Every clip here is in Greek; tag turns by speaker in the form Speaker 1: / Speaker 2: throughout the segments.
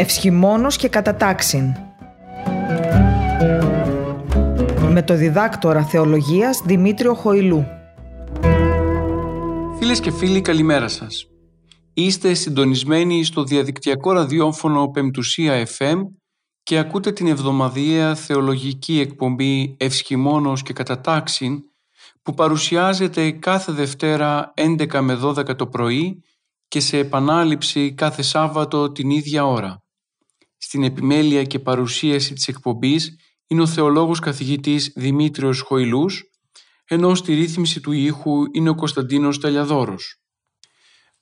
Speaker 1: Ευσχημόνος και κατατάξιν. Με το διδάκτορα θεολογίας Δημήτριο Χοηλού.
Speaker 2: Φίλες και φίλοι καλημέρα σας. Είστε συντονισμένοι στο διαδικτυακό ραδιόφωνο Πεμπτουσία FM και ακούτε την εβδομαδιαία θεολογική εκπομπή Ευσχημόνος και Κατατάξιν που παρουσιάζεται κάθε Δευτέρα 11 με 12 το πρωί και σε επανάληψη κάθε Σάββατο την ίδια ώρα. Στην επιμέλεια και παρουσίαση της εκπομπής είναι ο θεολόγος καθηγητής Δημήτριος Χοηλούς, ενώ στη ρύθμιση του ήχου είναι ο Κωνσταντίνος Ταλιαδόρος.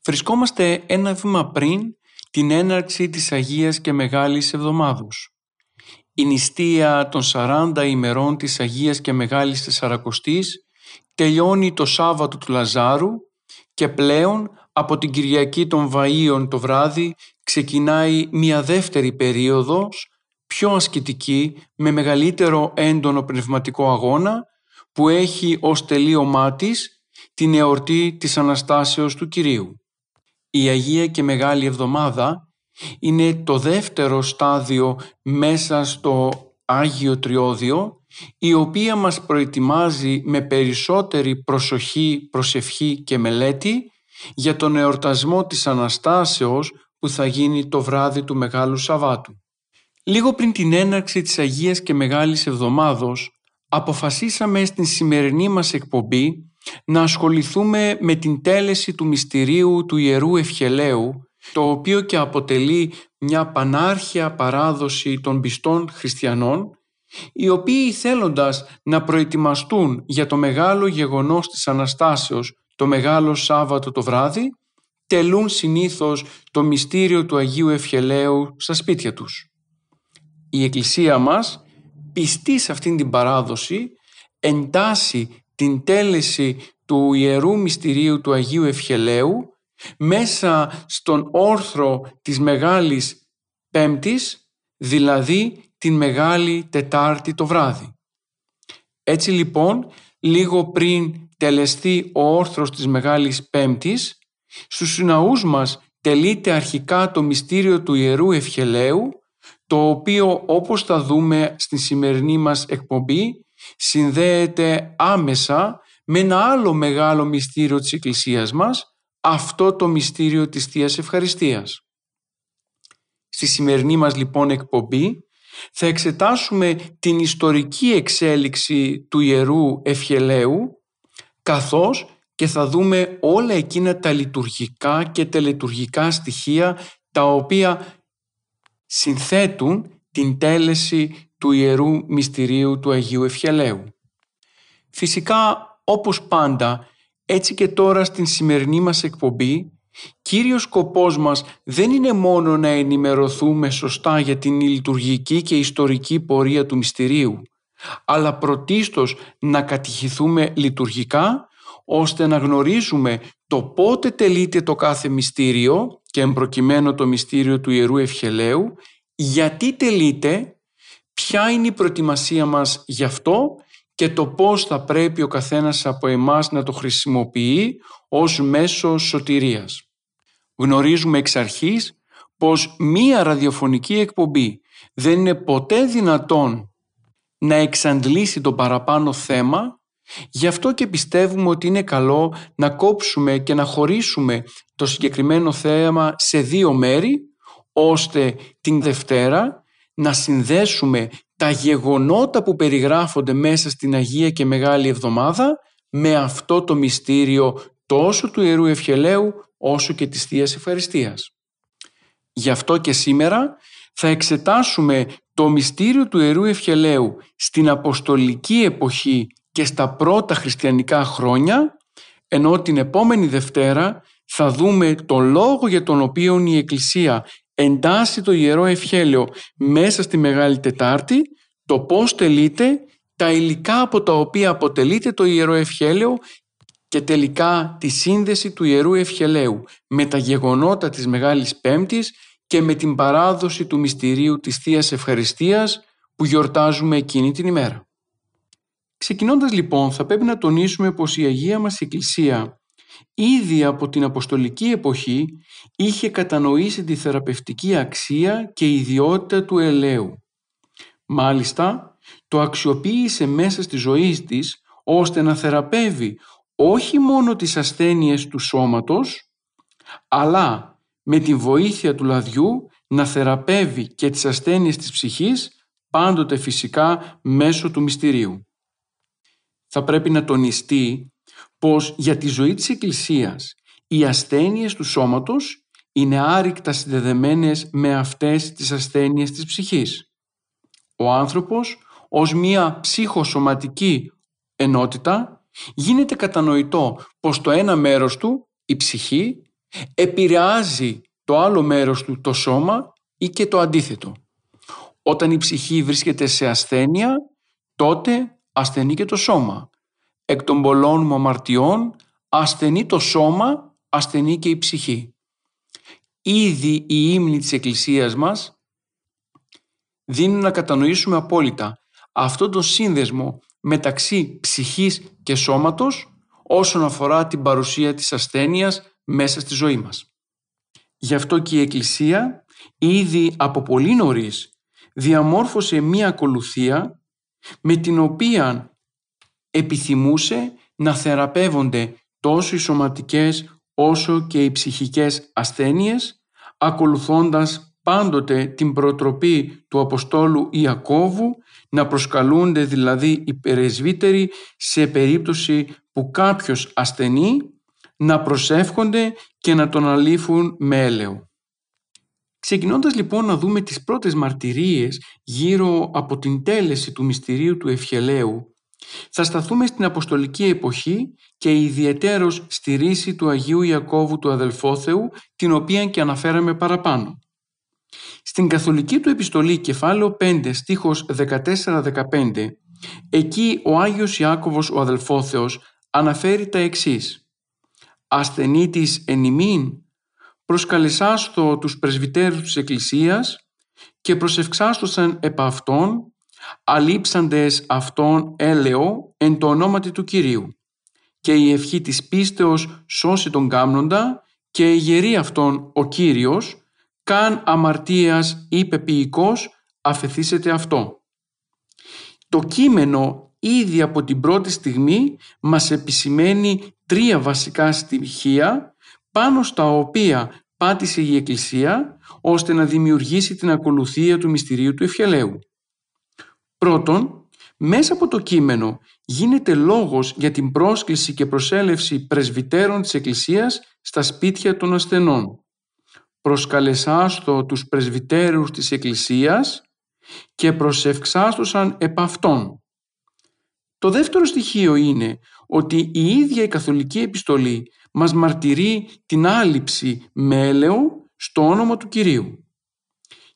Speaker 2: Βρισκόμαστε ένα βήμα πριν την έναρξη της Αγίας και Μεγάλης Εβδομάδος. Η νηστεία των 40 ημερών της Αγίας και Μεγάλης Τεσσαρακοστής τελειώνει το Σάββατο του Λαζάρου και πλέον από την Κυριακή των Βαΐων το βράδυ ξεκινάει μια δεύτερη περίοδος πιο ασκητική με μεγαλύτερο έντονο πνευματικό αγώνα που έχει ως τελείωμά της την εορτή της Αναστάσεως του Κυρίου. Η Αγία και Μεγάλη Εβδομάδα είναι το δεύτερο στάδιο μέσα στο Άγιο Τριώδιο η οποία μας προετοιμάζει με περισσότερη προσοχή, προσευχή και μελέτη για τον εορτασμό της Αναστάσεως που θα γίνει το βράδυ του Μεγάλου Σαββάτου. Λίγο πριν την έναρξη της Αγίας και Μεγάλης Εβδομάδος αποφασίσαμε στην σημερινή μας εκπομπή να ασχοληθούμε με την τέλεση του μυστηρίου του Ιερού Ευχελαίου το οποίο και αποτελεί μια πανάρχια παράδοση των πιστών χριστιανών οι οποίοι θέλοντας να προετοιμαστούν για το μεγάλο γεγονός της Αναστάσεως το Μεγάλο Σάββατο το βράδυ, τελούν συνήθως το μυστήριο του Αγίου Ευχελαίου στα σπίτια τους. Η Εκκλησία μας, πιστή σε αυτήν την παράδοση, εντάσσει την τέλεση του Ιερού Μυστηρίου του Αγίου Ευχελαίου μέσα στον όρθρο της Μεγάλης Πέμπτης, δηλαδή την Μεγάλη Τετάρτη το βράδυ. Έτσι λοιπόν, λίγο πριν τελεστεί ο όρθρος της Μεγάλης Πέμπτης, στους συναούς μας τελείται αρχικά το μυστήριο του Ιερού Ευχελαίου, το οποίο όπως θα δούμε στη σημερινή μας εκπομπή, συνδέεται άμεσα με ένα άλλο μεγάλο μυστήριο της Εκκλησίας μας, αυτό το μυστήριο της Θείας Ευχαριστίας. Στη σημερινή μας λοιπόν εκπομπή θα εξετάσουμε την ιστορική εξέλιξη του Ιερού Ευχελαίου καθώς και θα δούμε όλα εκείνα τα λειτουργικά και τελετουργικά στοιχεία τα οποία συνθέτουν την τέλεση του Ιερού Μυστηρίου του Αγίου Ευχελαίου. Φυσικά, όπως πάντα, έτσι και τώρα στην σημερινή μας εκπομπή Κύριος σκοπός μας δεν είναι μόνο να ενημερωθούμε σωστά για την λειτουργική και ιστορική πορεία του μυστηρίου, αλλά πρωτίστως να κατηχηθούμε λειτουργικά, ώστε να γνωρίζουμε το πότε τελείται το κάθε μυστήριο και εμπροκειμένο το μυστήριο του Ιερού Ευχελαίου, γιατί τελείται, ποια είναι η προετοιμασία μας γι' αυτό και το πώς θα πρέπει ο καθένας από εμάς να το χρησιμοποιεί ως μέσο σωτηρίας. Γνωρίζουμε εξ αρχής πως μία ραδιοφωνική εκπομπή δεν είναι ποτέ δυνατόν να εξαντλήσει το παραπάνω θέμα Γι' αυτό και πιστεύουμε ότι είναι καλό να κόψουμε και να χωρίσουμε το συγκεκριμένο θέμα σε δύο μέρη ώστε την Δευτέρα να συνδέσουμε τα γεγονότα που περιγράφονται μέσα στην Αγία και Μεγάλη Εβδομάδα με αυτό το μυστήριο τόσο του Ιερού Ευχελαίου όσο και της Θείας Ευχαριστίας. Γι' αυτό και σήμερα θα εξετάσουμε το μυστήριο του Ιερού Ευχελαίου στην Αποστολική εποχή και στα πρώτα χριστιανικά χρόνια, ενώ την επόμενη Δευτέρα θα δούμε το λόγο για τον οποίο η Εκκλησία εντάσσει το Ιερό Ευχέλαιο μέσα στη Μεγάλη Τετάρτη, το πώς τελείται, τα υλικά από τα οποία αποτελείται το Ιερό Ευχέλαιο και τελικά τη σύνδεση του Ιερού Ευχελαίου με τα γεγονότα της Μεγάλης Πέμπτης και με την παράδοση του μυστηρίου της Θείας Ευχαριστίας που γιορτάζουμε εκείνη την ημέρα. Ξεκινώντας λοιπόν θα πρέπει να τονίσουμε πως η Αγία μας Εκκλησία ήδη από την Αποστολική εποχή είχε κατανοήσει τη θεραπευτική αξία και ιδιότητα του ελαίου. Μάλιστα, το αξιοποίησε μέσα στη ζωή της ώστε να θεραπεύει όχι μόνο τις ασθένειες του σώματος, αλλά με τη βοήθεια του λαδιού να θεραπεύει και τις ασθένειες της ψυχής, πάντοτε φυσικά μέσω του μυστηρίου. Θα πρέπει να τονιστεί πως για τη ζωή της Εκκλησίας οι ασθένειες του σώματος είναι άρρηκτα συνδεδεμένες με αυτές τις ασθένειες της ψυχής. Ο άνθρωπος ως μία ψυχοσωματική ενότητα γίνεται κατανοητό πως το ένα μέρος του, η ψυχή, επηρεάζει το άλλο μέρος του, το σώμα ή και το αντίθετο. Όταν η ψυχή βρίσκεται σε ασθένεια, τότε ασθενεί και το σώμα. Εκ των πολλών μου αμαρτιών, ασθενεί το σώμα, ασθενεί και η ψυχή. Ήδη η ύμνη της Εκκλησίας μας δίνουν να κατανοήσουμε απόλυτα αυτό το σύνδεσμο μεταξύ ψυχής και σώματος όσον αφορά την παρουσία της ασθένειας μέσα στη ζωή μας. Γι' αυτό και η Εκκλησία ήδη από πολύ νωρίς διαμόρφωσε μία ακολουθία με την οποία επιθυμούσε να θεραπεύονται τόσο οι σωματικές όσο και οι ψυχικές ασθένειες ακολουθώντας πάντοτε την προτροπή του Αποστόλου Ιακώβου να προσκαλούνται δηλαδή οι περισβύτεροι σε περίπτωση που κάποιος ασθενεί να προσεύχονται και να τον αλήφουν με έλεο. Ξεκινώντας λοιπόν να δούμε τις πρώτες μαρτυρίες γύρω από την τέλεση του μυστηρίου του Ευχελαίου, θα σταθούμε στην Αποστολική εποχή και ιδιαιτέρως στη ρίση του Αγίου Ιακώβου του Αδελφόθεου, την οποία και αναφέραμε παραπάνω. Στην καθολική του επιστολή κεφάλαιο 5 στίχος 14-15 εκεί ο Άγιος Ιάκωβος ο αδελφόθεος αναφέρει τα εξής «Ασθενή της εν ημίν, προσκαλεσάστο τους πρεσβυτέρους της Εκκλησίας και προσευξάστοσαν επ' αυτόν, αλείψαντες αυτόν έλεο εν το ονόματι του Κυρίου και η ευχή της πίστεως σώσει τον κάμνοντα και γερεί αυτόν ο Κύριος καν αμαρτίας ή πεποιηκός αφαιθήσετε αυτό. Το κείμενο ήδη από την πρώτη στιγμή μας επισημαίνει τρία βασικά στοιχεία πάνω στα οποία πάτησε η Εκκλησία ώστε να δημιουργήσει την ακολουθία του μυστηρίου του Ευχελαίου. Πρώτον, μέσα από το κείμενο γίνεται λόγος για την πρόσκληση και προσέλευση πρεσβυτέρων της Εκκλησίας στα σπίτια των ασθενών προσκαλεσάστο τους πρεσβυτέρους της Εκκλησίας και προσευξάστοσαν επ' αυτόν. Το δεύτερο στοιχείο είναι ότι η ίδια η Καθολική Επιστολή μας μαρτυρεί την άληψη με έλεο στο όνομα του Κυρίου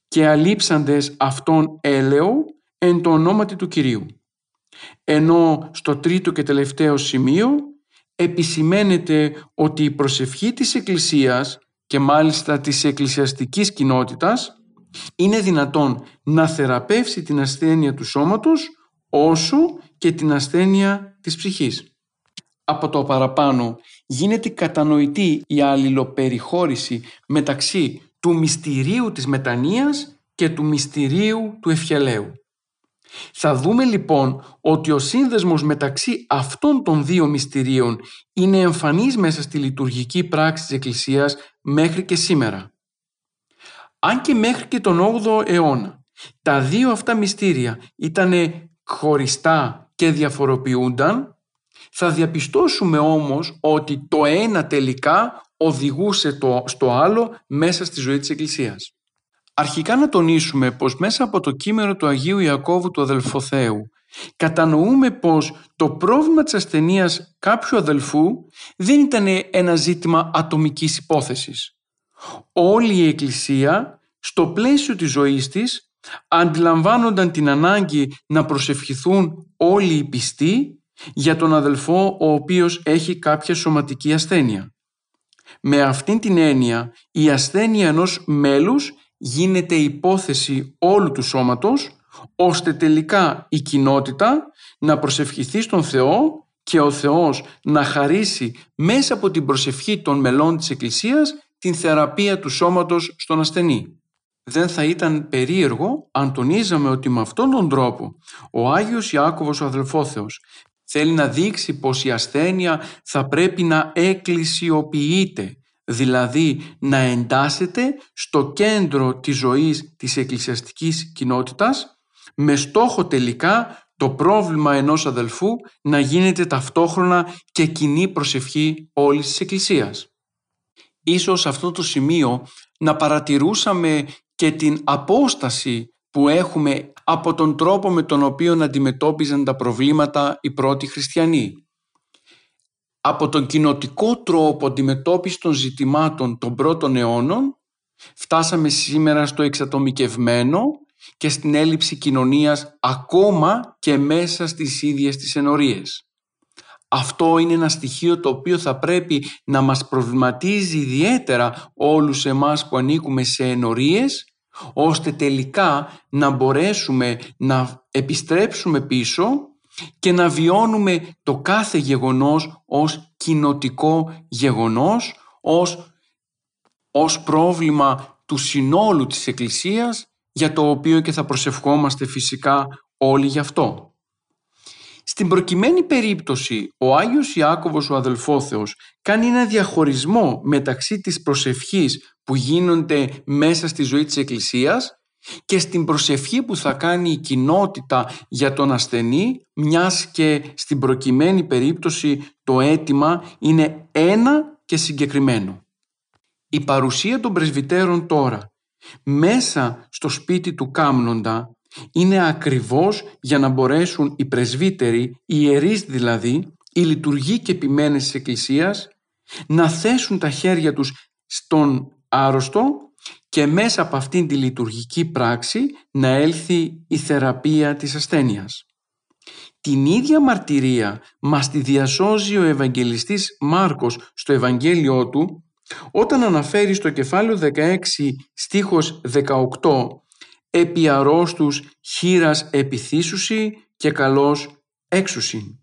Speaker 2: και αλείψαντες αυτόν έλεο εν το ονόματι του Κυρίου. Ενώ στο τρίτο και τελευταίο σημείο επισημαίνεται ότι η προσευχή της Εκκλησίας και μάλιστα της εκκλησιαστικής κοινότητας είναι δυνατόν να θεραπεύσει την ασθένεια του σώματος όσο και την ασθένεια της ψυχής. Από το παραπάνω γίνεται κατανοητή η αλληλοπεριχώρηση μεταξύ του μυστηρίου της μετανοίας και του μυστηρίου του ευχελαίου. Θα δούμε λοιπόν ότι ο σύνδεσμος μεταξύ αυτών των δύο μυστηρίων είναι εμφανής μέσα στη λειτουργική πράξη της Εκκλησίας μέχρι και σήμερα. Αν και μέχρι και τον 8ο αιώνα τα δύο αυτά μυστήρια ήταν χωριστά και διαφοροποιούνταν, θα διαπιστώσουμε όμως ότι το ένα τελικά οδηγούσε το, στο άλλο μέσα στη ζωή της Εκκλησίας. Αρχικά να τονίσουμε πως μέσα από το κείμενο του Αγίου Ιακώβου του Αδελφοθέου κατανοούμε πως το πρόβλημα της ασθενείας κάποιου αδελφού δεν ήταν ένα ζήτημα ατομικής υπόθεσης. Όλη η Εκκλησία στο πλαίσιο της ζωής της αντιλαμβάνονταν την ανάγκη να προσευχηθούν όλοι οι πιστοί για τον αδελφό ο οποίος έχει κάποια σωματική ασθένεια. Με αυτήν την έννοια η ασθένεια ενός μέλους γίνεται υπόθεση όλου του σώματος ώστε τελικά η κοινότητα να προσευχηθεί στον Θεό και ο Θεός να χαρίσει μέσα από την προσευχή των μελών της Εκκλησίας την θεραπεία του σώματος στον ασθενή. Δεν θα ήταν περίεργο αν τονίζαμε ότι με αυτόν τον τρόπο ο Άγιος Ιάκωβος ο αδελφόθεος θέλει να δείξει πως η ασθένεια θα πρέπει να εκκλησιοποιείται, δηλαδή να εντάσσεται στο κέντρο της ζωής της εκκλησιαστικής κοινότητας με στόχο τελικά το πρόβλημα ενός αδελφού να γίνεται ταυτόχρονα και κοινή προσευχή όλης της Εκκλησίας. Ίσως σε αυτό το σημείο να παρατηρούσαμε και την απόσταση που έχουμε από τον τρόπο με τον οποίο αντιμετώπιζαν τα προβλήματα οι πρώτοι χριστιανοί. Από τον κοινοτικό τρόπο αντιμετώπισης των ζητημάτων των πρώτων αιώνων φτάσαμε σήμερα στο εξατομικευμένο και στην έλλειψη κοινωνίας ακόμα και μέσα στις ίδιες τις ενορίες. Αυτό είναι ένα στοιχείο το οποίο θα πρέπει να μας προβληματίζει ιδιαίτερα όλους εμάς που ανήκουμε σε ενορίες ώστε τελικά να μπορέσουμε να επιστρέψουμε πίσω και να βιώνουμε το κάθε γεγονός ως κοινοτικό γεγονός, ως, ως πρόβλημα του συνόλου της Εκκλησίας για το οποίο και θα προσευχόμαστε φυσικά όλοι γι' αυτό. Στην προκειμένη περίπτωση ο Άγιος Ιάκωβος ο αδελφόθεος κάνει ένα διαχωρισμό μεταξύ της προσευχής που γίνονται μέσα στη ζωή της Εκκλησίας και στην προσευχή που θα κάνει η κοινότητα για τον ασθενή μιας και στην προκειμένη περίπτωση το αίτημα είναι ένα και συγκεκριμένο. Η παρουσία των πρεσβυτέρων τώρα μέσα στο σπίτι του κάμνοντα είναι ακριβώς για να μπορέσουν οι πρεσβύτεροι, οι ιερείς δηλαδή, οι λειτουργοί και επιμένες της Εκκλησίας να θέσουν τα χέρια τους στον άρρωστο και μέσα από αυτήν τη λειτουργική πράξη να έλθει η θεραπεία της ασθένειας. Την ίδια μαρτυρία μας τη διασώζει ο Ευαγγελιστής Μάρκος στο Ευαγγέλιό του όταν αναφέρει στο κεφάλαιο 16 στίχος 18 «Επί αρρώστους χείρας επιθύσουσι και καλός έξουσι».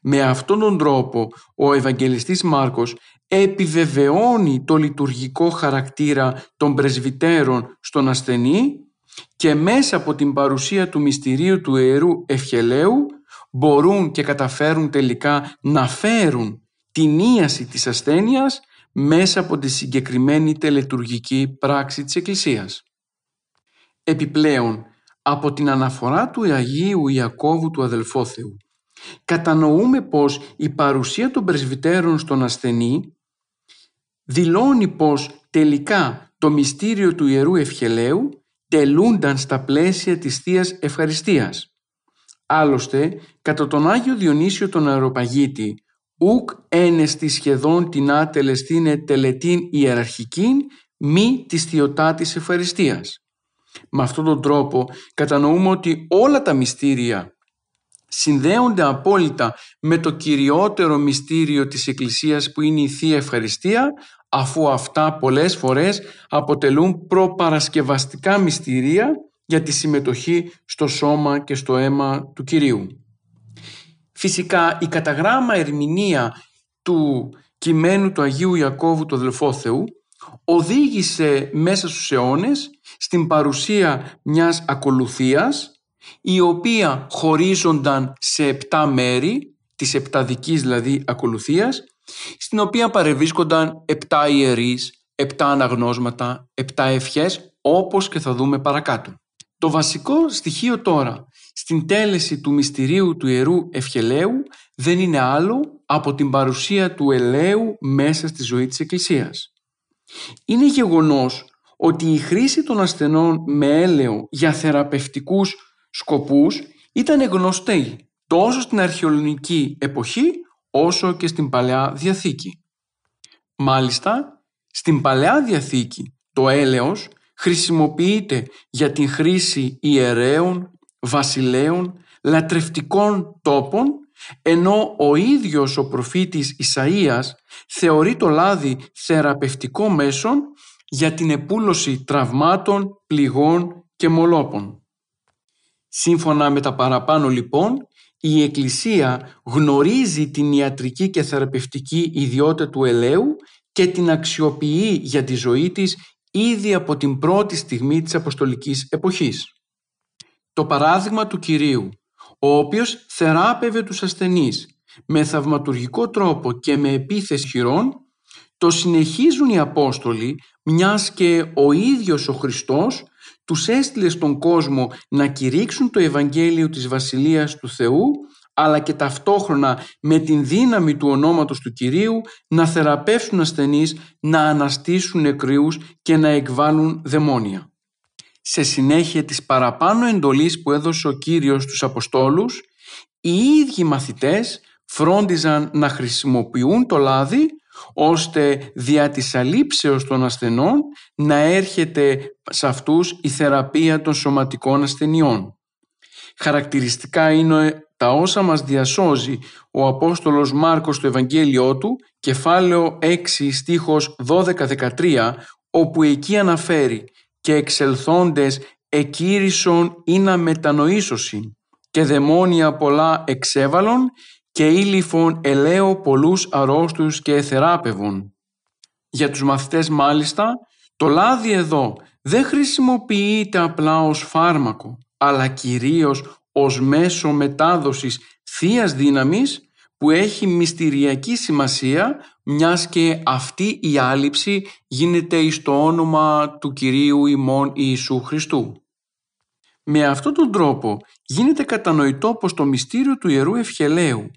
Speaker 2: Με αυτόν τον τρόπο ο Ευαγγελιστής Μάρκος επιβεβαιώνει το λειτουργικό χαρακτήρα των πρεσβυτέρων στον ασθενή και μέσα από την παρουσία του μυστηρίου του Ιερού Ευχελαίου μπορούν και καταφέρουν τελικά να φέρουν την ίαση της ασθένειας μέσα από τη συγκεκριμένη τελετουργική πράξη της Εκκλησίας. Επιπλέον, από την αναφορά του Αγίου Ιακώβου του Αδελφόθεου, κατανοούμε πως η παρουσία των πρεσβυτέρων στον ασθενή δηλώνει πως τελικά το μυστήριο του Ιερού Ευχελαίου τελούνταν στα πλαίσια της Θείας Ευχαριστίας. Άλλωστε, κατά τον Άγιο Διονύσιο τον Αεροπαγίτη, ουκ ένεστη σχεδόν την άτελεστήνε τελετήν ιεραρχικήν μη της θεοτάτης ευχαριστίας. Με αυτόν τον τρόπο κατανοούμε ότι όλα τα μυστήρια συνδέονται απόλυτα με το κυριότερο μυστήριο της Εκκλησίας που είναι η Θεία Ευχαριστία αφού αυτά πολλές φορές αποτελούν προπαρασκευαστικά μυστηρία για τη συμμετοχή στο σώμα και στο αίμα του Κυρίου. Φυσικά η καταγράμμα ερμηνεία του κειμένου του Αγίου Ιακώβου του Αδελφόθεου οδήγησε μέσα στους αιώνες στην παρουσία μιας ακολουθίας η οποία χωρίζονταν σε επτά μέρη της επταδικής δηλαδή ακολουθίας στην οποία παρευρίσκονταν επτά ιερείς, επτά αναγνώσματα, επτά ευχές όπως και θα δούμε παρακάτω. Το βασικό στοιχείο τώρα στην τέλεση του μυστηρίου του Ιερού Ευχελαίου δεν είναι άλλο από την παρουσία του ελαίου μέσα στη ζωή της Εκκλησίας. Είναι γεγονός ότι η χρήση των ασθενών με έλαιο για θεραπευτικούς σκοπούς ήταν γνωστή τόσο στην αρχαιολογική εποχή όσο και στην Παλαιά Διαθήκη. Μάλιστα, στην Παλαιά Διαθήκη το έλεος χρησιμοποιείται για την χρήση ιερέων, βασιλέων, λατρευτικών τόπων, ενώ ο ίδιος ο προφήτης Ισαΐας θεωρεί το λάδι θεραπευτικό μέσον για την επούλωση τραυμάτων, πληγών και μολόπων. Σύμφωνα με τα παραπάνω λοιπόν, η Εκκλησία γνωρίζει την ιατρική και θεραπευτική ιδιότητα του ελαίου και την αξιοποιεί για τη ζωή της ήδη από την πρώτη στιγμή της Αποστολικής εποχής. Το παράδειγμα του Κυρίου, ο οποίος θεράπευε τους ασθενείς με θαυματουργικό τρόπο και με επίθεση χειρών, το συνεχίζουν οι Απόστολοι μιας και ο ίδιος ο Χριστός τους έστειλε στον κόσμο να κηρύξουν το Ευαγγέλιο της Βασιλείας του Θεού αλλά και ταυτόχρονα με την δύναμη του ονόματος του Κυρίου να θεραπεύσουν ασθενείς, να αναστήσουν νεκρούς και να εκβάλουν δαιμόνια. Σε συνέχεια της παραπάνω εντολής που έδωσε ο Κύριος στους Αποστόλους, οι ίδιοι μαθητές φρόντιζαν να χρησιμοποιούν το λάδι ώστε δια της αλήψεως των ασθενών να έρχεται σε αυτούς η θεραπεία των σωματικών ασθενειών. Χαρακτηριστικά είναι τα όσα μας διασώζει ο Απόστολος Μάρκος στο Ευαγγέλιό του, κεφάλαιο 6 στίχος 12-13, όπου εκεί αναφέρει «Και εξελθόντες εκήρυσον ή να μετανοήσωσιν και δαιμόνια πολλά εξέβαλον και ήλιφον ελαίο πολλούς αρρώστους και εθεράπευον». Για τους μαθητές μάλιστα, το λάδι εδώ δεν χρησιμοποιείται απλά ως φάρμακο, αλλά κυρίως ως μέσο μετάδοσης θείας δύναμης που έχει μυστηριακή σημασία μιας και αυτή η άλυψη γίνεται εις το όνομα του Κυρίου ημών Ιησού Χριστού. Με αυτόν τον τρόπο γίνεται κατανοητό πως το μυστήριο του Ιερού Ευχελαίου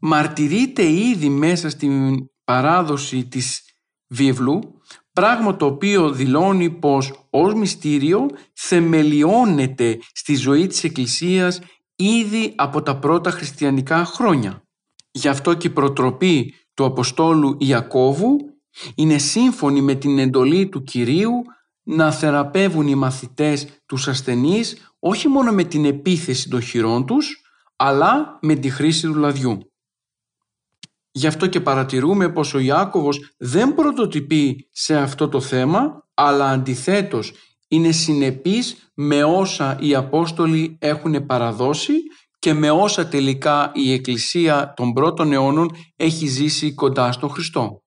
Speaker 2: μαρτυρείται ήδη μέσα στην παράδοση της βίβλου πράγμα το οποίο δηλώνει πως ως μυστήριο θεμελιώνεται στη ζωή της Εκκλησίας ήδη από τα πρώτα χριστιανικά χρόνια. Γι' αυτό και η προτροπή του Αποστόλου Ιακώβου είναι σύμφωνη με την εντολή του Κυρίου να θεραπεύουν οι μαθητές τους ασθενείς όχι μόνο με την επίθεση των χειρών τους, αλλά με τη χρήση του λαδιού. Γι' αυτό και παρατηρούμε πως ο Ιάκωβος δεν πρωτοτυπεί σε αυτό το θέμα, αλλά αντιθέτως είναι συνεπής με όσα οι Απόστολοι έχουν παραδώσει και με όσα τελικά η Εκκλησία των πρώτων αιώνων έχει ζήσει κοντά στον Χριστό.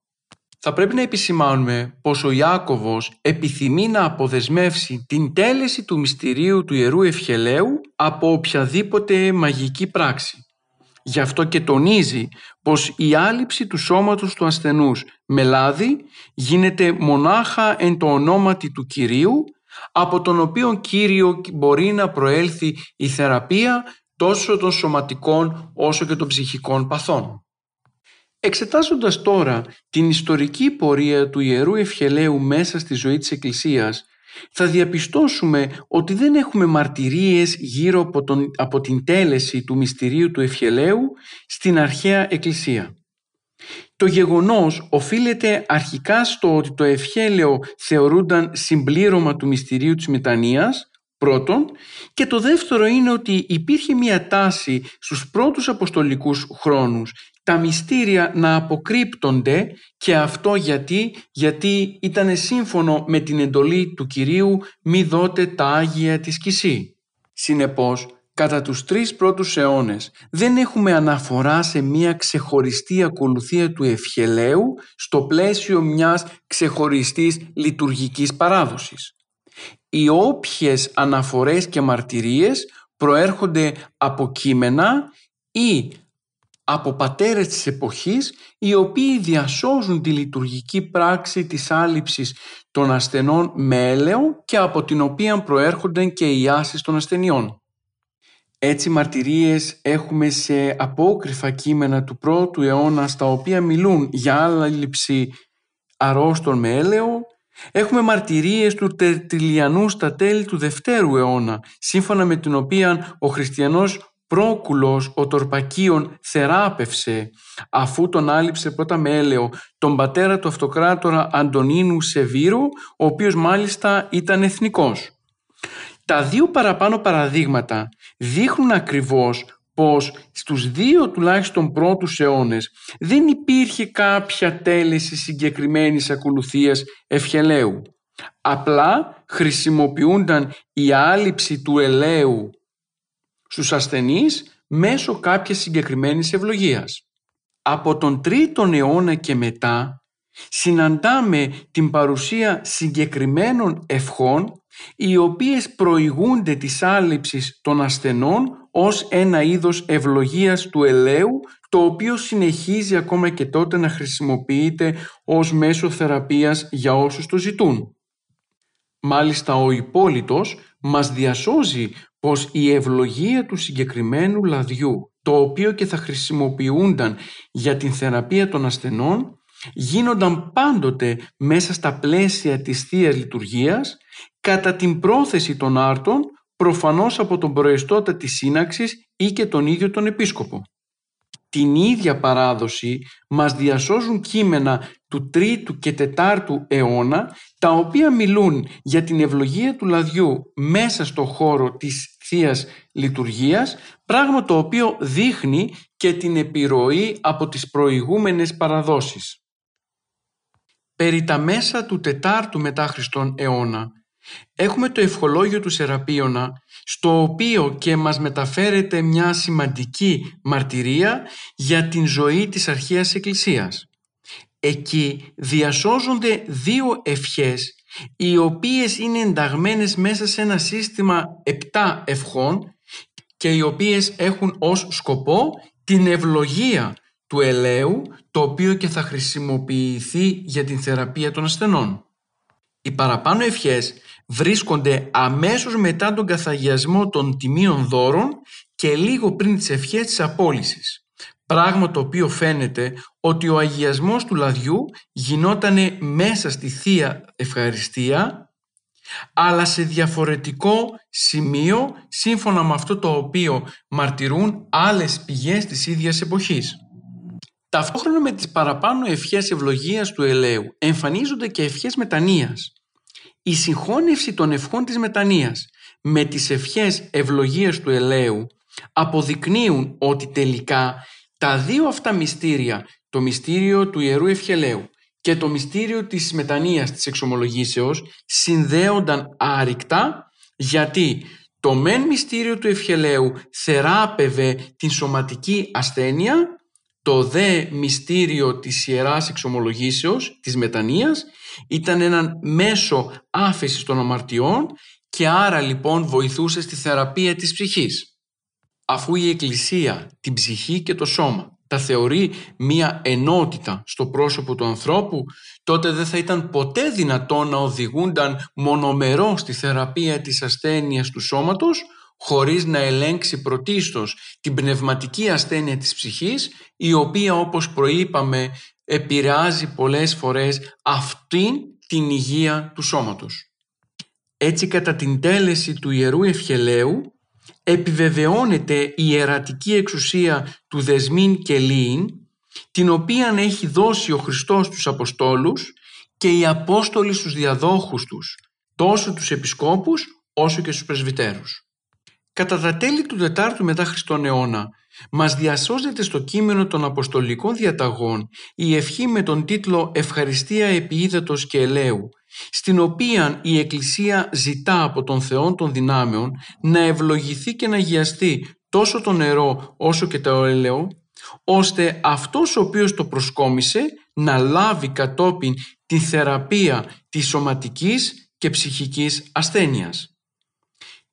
Speaker 2: Θα πρέπει να επισημάνουμε πως ο Ιάκωβος επιθυμεί να αποδεσμεύσει την τέλεση του μυστηρίου του Ιερού Ευχελαίου από οποιαδήποτε μαγική πράξη. Γι' αυτό και τονίζει πως η άλυψη του σώματος του ασθενούς με λάδι γίνεται μονάχα εν το ονόματι του Κυρίου από τον οποίο Κύριο μπορεί να προέλθει η θεραπεία τόσο των σωματικών όσο και των ψυχικών παθών. Εξετάζοντας τώρα την ιστορική πορεία του Ιερού Ευχελαίου μέσα στη ζωή της Εκκλησίας θα διαπιστώσουμε ότι δεν έχουμε μαρτυρίες γύρω από, τον, από την τέλεση του μυστηρίου του ευχελαίου στην αρχαία εκκλησία. Το γεγονός οφείλεται αρχικά στο ότι το ευχέλαιο θεωρούνταν συμπλήρωμα του μυστηρίου της μετανοίας, πρώτον, και το δεύτερο είναι ότι υπήρχε μια τάση στους πρώτους αποστολικούς χρόνους τα μυστήρια να αποκρύπτονται και αυτό γιατί, γιατί ήταν σύμφωνο με την εντολή του Κυρίου «Μη δότε τα Άγια της Κισή». Συνεπώς, κατά τους τρεις πρώτους αιώνες δεν έχουμε αναφορά σε μια ξεχωριστή ακολουθία του ευχελαίου στο πλαίσιο μιας ξεχωριστής λειτουργικής παράδοσης. Οι όποιες αναφορές και μαρτυρίες προέρχονται από κείμενα ή από πατέρες της εποχής οι οποίοι διασώζουν τη λειτουργική πράξη της άλυψης των ασθενών με έλαιο και από την οποία προέρχονται και οι άσεις των ασθενειών. Έτσι μαρτυρίες έχουμε σε απόκριφα κείμενα του πρώτου αιώνα στα οποία μιλούν για άλυψη αρρώστων με έλαιο. Έχουμε μαρτυρίες του Τερτιλιανού στα τέλη του δευτέρου αιώνα, σύμφωνα με την οποία ο χριστιανός Πρόκουλος ο Τορπακίων θεράπευσε αφού τον άλυψε πρώτα με έλαιο τον πατέρα του αυτοκράτορα Αντωνίνου Σεβίρου ο οποίος μάλιστα ήταν εθνικός. Τα δύο παραπάνω παραδείγματα δείχνουν ακριβώς πως στους δύο τουλάχιστον πρώτους αιώνες δεν υπήρχε κάποια τέλεση συγκεκριμένης ακολουθίας ευχελαίου. Απλά χρησιμοποιούνταν η άλυψη του ελαίου στους ασθενείς μέσω κάποιας συγκεκριμένης ευλογίας. Από τον 3ο αιώνα και μετά συναντάμε την παρουσία συγκεκριμένων ευχών οι οποίες προηγούνται της άλυψης των ασθενών ως ένα είδος ευλογίας του ελαίου το οποίο συνεχίζει ακόμα και τότε να χρησιμοποιείται ως μέσο θεραπείας για όσους το ζητούν. Μάλιστα ο υπόλοιπος μας διασώζει πως η ευλογία του συγκεκριμένου λαδιού το οποίο και θα χρησιμοποιούνταν για την θεραπεία των ασθενών γίνονταν πάντοτε μέσα στα πλαίσια της θείας Λειτουργίας κατά την πρόθεση των άρτων προφανώς από τον προεστώτα της σύναξης ή και τον ίδιο τον επίσκοπο. Την ίδια παράδοση μας διασώζουν κείμενα του 3ου και 4ου αιώνα τα οποία μιλούν για την ευλογία του λαδιού μέσα στο χώρο της θείας Λειτουργίας πράγμα το οποίο δείχνει και την επιρροή από τις προηγούμενες παραδόσεις. Περί τα μέσα του 4ου μετά Χριστόν αιώνα έχουμε το ευχολόγιο του Σεραπίωνα στο οποίο και μας μεταφέρεται μια σημαντική μαρτυρία για την ζωή της αρχαίας Εκκλησίας. Εκεί διασώζονται δύο ευχές οι οποίες είναι ενταγμένες μέσα σε ένα σύστημα επτά ευχών και οι οποίες έχουν ως σκοπό την ευλογία του ελαίου το οποίο και θα χρησιμοποιηθεί για την θεραπεία των ασθενών. Οι παραπάνω ευχές βρίσκονται αμέσως μετά τον καθαγιασμό των τιμίων δώρων και λίγο πριν τις ευχές της απόλυσης. Πράγμα το οποίο φαίνεται ότι ο αγιασμός του λαδιού γινόταν μέσα στη Θεία Ευχαριστία αλλά σε διαφορετικό σημείο σύμφωνα με αυτό το οποίο μαρτυρούν άλλες πηγές της ίδιας εποχής. Ταυτόχρονα με τις παραπάνω ευχές ευλογίας του ελαίου εμφανίζονται και ευχές μετανοίας. Η συγχώνευση των ευχών της μετανοίας με τις ευχές ευλογίας του ελαίου αποδεικνύουν ότι τελικά τα δύο αυτά μυστήρια, το μυστήριο του Ιερού Ευχελαίου και το μυστήριο της μετανοίας της εξομολογήσεως συνδέονταν άρρηκτα γιατί το μεν μυστήριο του Ευχελαίου θεράπευε την σωματική ασθένεια το δε μυστήριο της Ιεράς Εξομολογήσεως, της μετανοίας, ήταν ένα μέσο άφεσης των αμαρτιών και άρα λοιπόν βοηθούσε στη θεραπεία της ψυχής. Αφού η Εκκλησία την ψυχή και το σώμα τα θεωρεί μία ενότητα στο πρόσωπο του ανθρώπου, τότε δεν θα ήταν ποτέ δυνατό να οδηγούνταν μονομερό στη θεραπεία της ασθένειας του σώματος, χωρίς να ελέγξει πρωτίστως την πνευματική ασθένεια της ψυχής, η οποία όπως προείπαμε επηρεάζει πολλές φορές αυτήν την υγεία του σώματος. Έτσι κατά την τέλεση του Ιερού Ευχελαίου επιβεβαιώνεται η ιερατική εξουσία του Δεσμήν και Λύην, την οποία έχει δώσει ο Χριστός στους Αποστόλους και οι Απόστολοι στους διαδόχους τους, τόσο τους επισκόπους όσο και στους πρεσβυτέρους. Κατά τα τέλη του 4ου μετά Χριστόν αιώνα μας διασώζεται στο κείμενο των Αποστολικών Διαταγών η ευχή με τον τίτλο «Ευχαριστία επί και ελαίου» στην οποία η Εκκλησία ζητά από τον Θεό των δυνάμεων να ευλογηθεί και να αγιαστεί τόσο το νερό όσο και το έλαιο ώστε αυτός ο οποίος το προσκόμισε να λάβει κατόπιν τη θεραπεία της σωματικής και ψυχικής ασθένειας.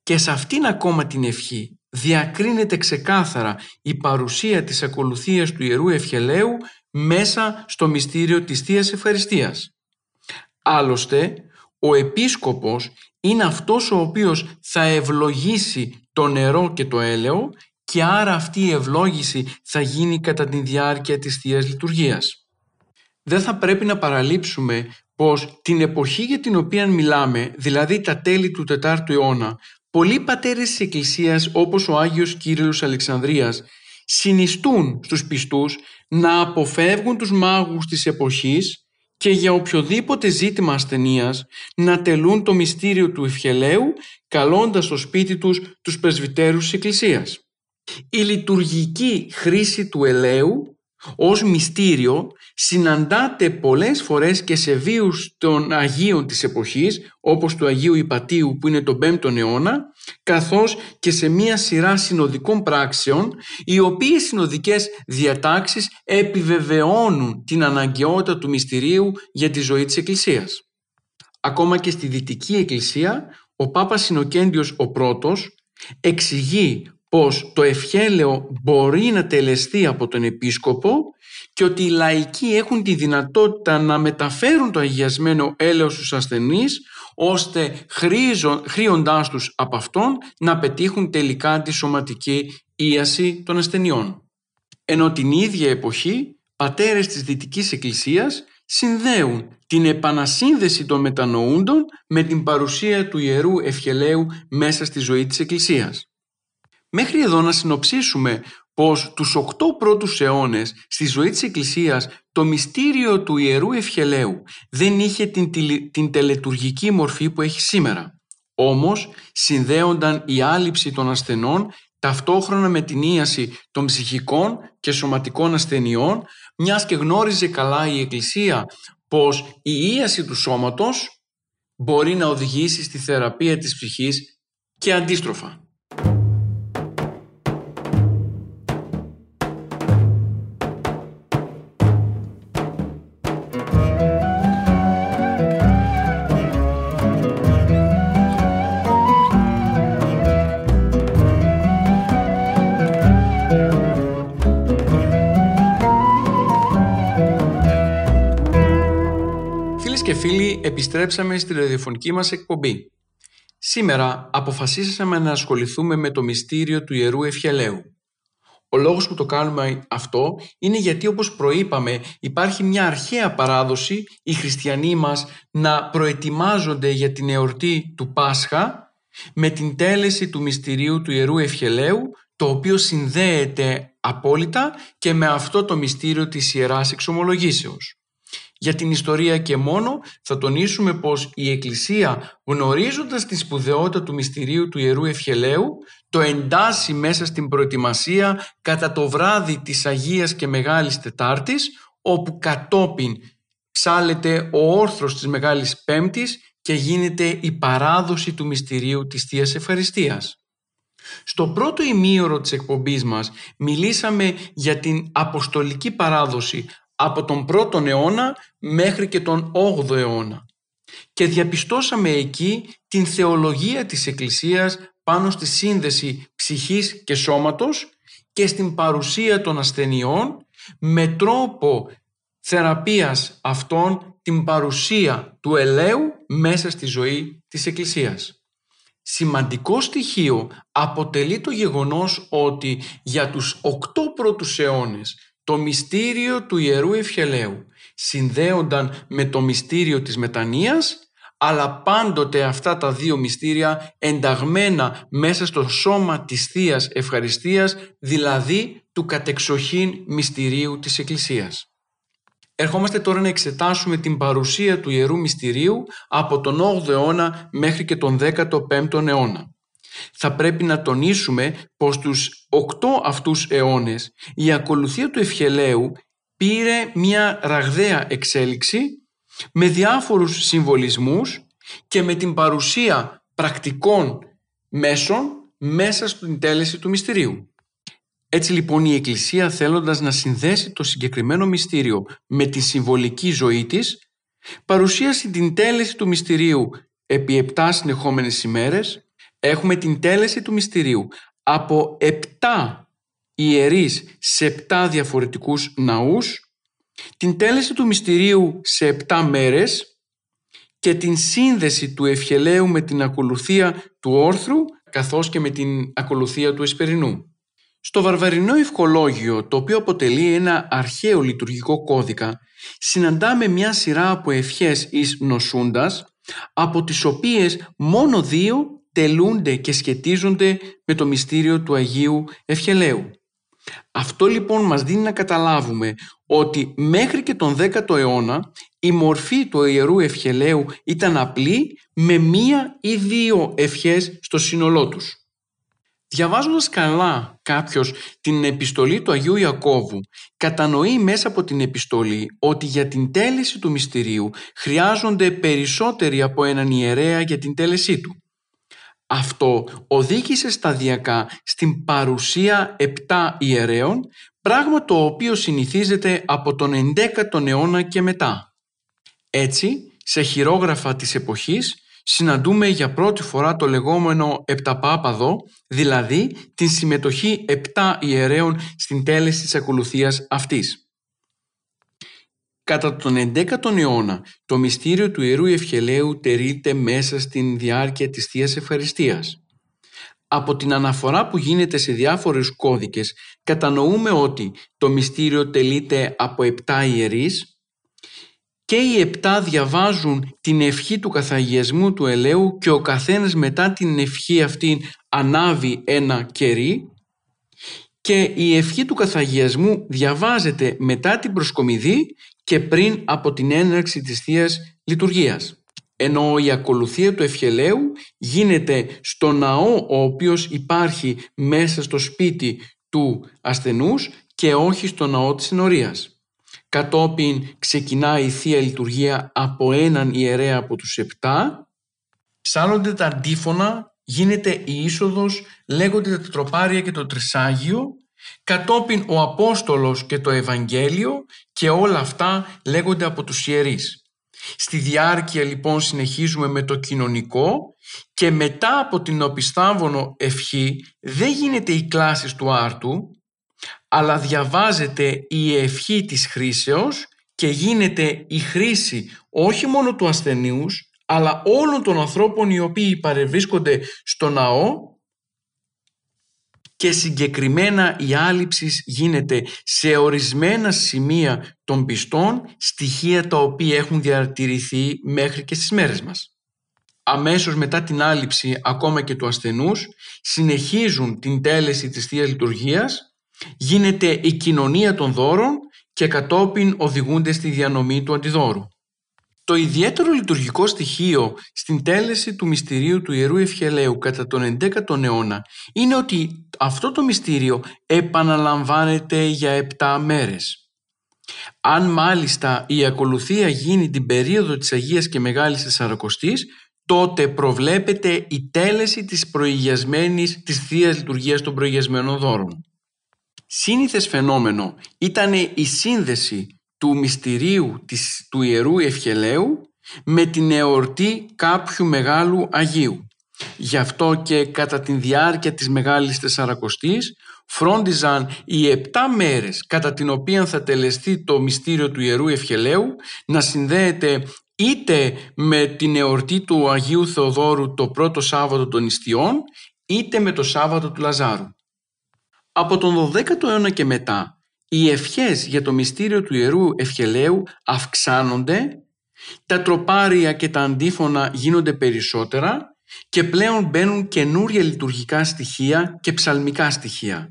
Speaker 2: Και σε αυτήν ακόμα την ευχή διακρίνεται ξεκάθαρα η παρουσία της ακολουθίας του Ιερού Ευχελαίου μέσα στο μυστήριο της Θείας Ευχαριστίας. Άλλωστε, ο Επίσκοπος είναι αυτός ο οποίος θα ευλογήσει το νερό και το έλαιο και άρα αυτή η ευλόγηση θα γίνει κατά τη διάρκεια της Θείας Λειτουργίας. Δεν θα πρέπει να παραλείψουμε πως την εποχή για την οποία μιλάμε, δηλαδή τα τέλη του 4ου αιώνα, πολλοί πατέρες της Εκκλησίας όπως ο Άγιος Κύριος Αλεξανδρίας συνιστούν στους πιστούς να αποφεύγουν τους μάγους της εποχής και για οποιοδήποτε ζήτημα ασθενείας να τελούν το μυστήριο του ευχελαίου καλώντας στο σπίτι τους τους πρεσβυτέρους της Εκκλησίας. Η λειτουργική χρήση του ελαίου ως μυστήριο συναντάται πολλές φορές και σε βίους των Αγίων της εποχής όπως του Αγίου Ιπατίου που είναι τον 5ο αιώνα καθώς και σε μία σειρά συνοδικών πράξεων οι οποίες συνοδικές διατάξεις επιβεβαιώνουν την αναγκαιότητα του μυστηρίου για τη ζωή της Εκκλησίας. Ακόμα και στη Δυτική Εκκλησία ο Πάπας Συνοκέντιος ο πρώτος εξηγεί πως το ευχέλαιο μπορεί να τελεστεί από τον επίσκοπο και ότι οι λαϊκοί έχουν τη δυνατότητα να μεταφέρουν το αγιασμένο έλεος στους ασθενείς ώστε χρήοντάς τους από αυτόν να πετύχουν τελικά τη σωματική ίαση των ασθενειών. Ενώ την ίδια εποχή πατέρες της Δυτικής Εκκλησίας συνδέουν την επανασύνδεση των μετανοούντων με την παρουσία του Ιερού Ευχελαίου μέσα στη ζωή της Εκκλησίας. Μέχρι εδώ να συνοψίσουμε πως τους οκτώ πρώτους αιώνες στη ζωή της Εκκλησίας το μυστήριο του Ιερού Ευχελαίου δεν είχε την, την τελετουργική μορφή που έχει σήμερα. Όμως συνδέονταν η άλυψη των ασθενών ταυτόχρονα με την ίαση των ψυχικών και σωματικών ασθενειών μιας και γνώριζε καλά η Εκκλησία πως η ίαση του σώματος μπορεί να οδηγήσει στη θεραπεία της ψυχής και αντίστροφα. Φίλοι, επιστρέψαμε στη ραδιοφωνική μας εκπομπή. Σήμερα αποφασίσαμε να ασχοληθούμε με το μυστήριο του Ιερού Ευχελαίου. Ο λόγος που το κάνουμε αυτό είναι γιατί όπως προείπαμε υπάρχει μια αρχαία παράδοση οι χριστιανοί μας να προετοιμάζονται για την εορτή του Πάσχα με την τέλεση του μυστηρίου του Ιερού Ευχελαίου το οποίο συνδέεται απόλυτα και με αυτό το μυστήριο της Ιεράς Εξομολογήσεως. Για την ιστορία και μόνο θα τονίσουμε πως η Εκκλησία γνωρίζοντας τη σπουδαιότητα του μυστηρίου του Ιερού Ευχελαίου το εντάσσει μέσα στην προετοιμασία κατά το βράδυ της Αγίας και Μεγάλης Τετάρτης όπου κατόπιν ψάλεται ο όρθρος της Μεγάλης Πέμπτης και γίνεται η παράδοση του μυστηρίου της Θείας Ευχαριστίας. Στο πρώτο ημίωρο της εκπομπής μας μιλήσαμε για την αποστολική παράδοση από τον πρώτον αιώνα μέχρι και τον 8ο αιώνα και διαπιστώσαμε εκεί την θεολογία της Εκκλησίας πάνω στη σύνδεση ψυχής και σώματος και στην παρουσία των ασθενειών με τρόπο θεραπείας αυτών την παρουσία του ελαίου μέσα στη ζωή της Εκκλησίας. Σημαντικό στοιχείο αποτελεί το γεγονός ότι για τους οκτώ πρώτους αιώνες το μυστήριο του Ιερού Ευχελαίου συνδέονταν με το μυστήριο της μετανοίας αλλά πάντοτε αυτά τα δύο μυστήρια ενταγμένα μέσα στο σώμα της θείας Ευχαριστίας, δηλαδή του κατεξοχήν μυστηρίου της Εκκλησίας. Ερχόμαστε τώρα να εξετάσουμε την παρουσία του Ιερού Μυστηρίου από τον 8ο αιώνα μέχρι και τον 15ο αιώνα. Θα πρέπει να τονίσουμε πως τους οκτώ αυτούς αιώνες η ακολουθία του ευχελαίου πήρε μια ραγδαία εξέλιξη με διάφορους συμβολισμούς και με την παρουσία πρακτικών μέσων μέσα στην τέλεση του μυστηρίου. Έτσι λοιπόν η Εκκλησία θέλοντας να συνδέσει το συγκεκριμένο μυστήριο με τη συμβολική ζωή της παρουσίασε την τέλεση του μυστηρίου επί επτά συνεχόμενες ημέρες έχουμε την τέλεση του μυστηρίου από επτά ιερείς σε επτά διαφορετικούς ναούς, την τέλεση του μυστηρίου σε επτά μέρες και την σύνδεση του ευχελαίου με την ακολουθία του όρθρου καθώς και με την ακολουθία του εσπερινού. Στο βαρβαρινό ευχολόγιο, το οποίο αποτελεί ένα αρχαίο λειτουργικό κώδικα, συναντάμε μια σειρά από ευχές εις νοσούντας, από τις οποίες μόνο δύο τελούνται και σχετίζονται με το μυστήριο του Αγίου Ευχελαίου. Αυτό λοιπόν μας δίνει να καταλάβουμε ότι μέχρι και τον 10ο αιώνα η μορφή του Ιερού Ευχελαίου ήταν απλή με μία ή δύο ευχές στο σύνολό τους. Διαβάζοντας καλά κάποιος την επιστολή του Αγίου Ιακώβου, κατανοεί μέσα από την επιστολή ότι για την τέλεση του μυστηρίου χρειάζονται περισσότεροι από έναν ιερέα για την τέλεσή του. Αυτό οδήγησε σταδιακά στην παρουσία επτά ιερέων, πράγμα το οποίο συνηθίζεται από τον 11ο αιώνα και μετά. Έτσι, σε χειρόγραφα της εποχής συναντούμε για πρώτη φορά το λεγόμενο επταπάπαδο, δηλαδή την συμμετοχή επτά ιερέων στην τέλεση της ακολουθίας αυτής. Κατά τον 11ο αιώνα, το μυστήριο του Ιερού Ευχελαίου τερείται μέσα στην διάρκεια της Θείας Ευχαριστίας. Από την αναφορά που γίνεται σε διάφορους κώδικες, κατανοούμε ότι το μυστήριο τελείται από επτά ιερείς, και οι επτά διαβάζουν την ευχή του καθαγιασμού του ελαίου και ο καθένας μετά την ευχή αυτή ανάβει ένα κερί και η ευχή του καθαγιασμού διαβάζεται μετά την προσκομιδή και πριν από την έναρξη της θείας Λειτουργίας. Ενώ η ακολουθία του ευχελαίου γίνεται στο ναό ο οποίος υπάρχει μέσα στο σπίτι του ασθενούς και όχι στο ναό της ενορίας. Κατόπιν ξεκινάει η Θεία Λειτουργία από έναν ιερέα από τους επτά. Ψάλλονται τα αντίφωνα, γίνεται η είσοδος, λέγονται τα τροπάρια και το τρισάγιο. Κατόπιν ο Απόστολος και το Ευαγγέλιο και όλα αυτά λέγονται από τους ιερείς. Στη διάρκεια λοιπόν συνεχίζουμε με το κοινωνικό και μετά από την οπισθάβωνο ευχή δεν γίνεται η κλάση του άρτου αλλά διαβάζεται η ευχή της χρήσεως και γίνεται η χρήση όχι μόνο του ασθενείους αλλά όλων των ανθρώπων οι οποίοι παρευρίσκονται στο ναό και συγκεκριμένα η άλυψης γίνεται σε ορισμένα σημεία των πιστών στοιχεία τα οποία έχουν διατηρηθεί μέχρι και στις μέρες μας. Αμέσως μετά την άλυψη ακόμα και του ασθενούς συνεχίζουν την τέλεση της Θείας Λειτουργίας γίνεται η κοινωνία των δώρων και κατόπιν οδηγούνται στη διανομή του αντιδόρου. Το ιδιαίτερο λειτουργικό στοιχείο στην τέλεση του μυστηρίου του Ιερού Ευχελαίου κατά τον 11ο αιώνα είναι ότι αυτό το μυστήριο επαναλαμβάνεται για 7 μέρες. Αν μάλιστα η ακολουθία γίνει την περίοδο της Αγίας και Μεγάλης Τεσσαρακοστής, τότε προβλέπεται η τέλεση της προηγιασμένης της Θείας Λειτουργίας των προηγιασμένων δώρων. Σύνηθες φαινόμενο ήταν η σύνδεση του μυστηρίου της, του Ιερού Ευχελαίου με την εορτή κάποιου μεγάλου Αγίου. Γι' αυτό και κατά τη διάρκεια της Μεγάλης Τεσσαρακοστής φρόντιζαν οι επτά μέρες κατά την οποία θα τελεστεί το μυστήριο του Ιερού Ευχελαίου να συνδέεται είτε με την εορτή του Αγίου Θεοδόρου το πρώτο Σάββατο των Ιστιών είτε με το Σάββατο του Λαζάρου. Από τον 12ο αιώνα και μετά, οι ευχές για το μυστήριο του Ιερού Ευχελαίου αυξάνονται, τα τροπάρια και τα αντίφωνα γίνονται περισσότερα και πλέον μπαίνουν καινούρια λειτουργικά στοιχεία και ψαλμικά στοιχεία.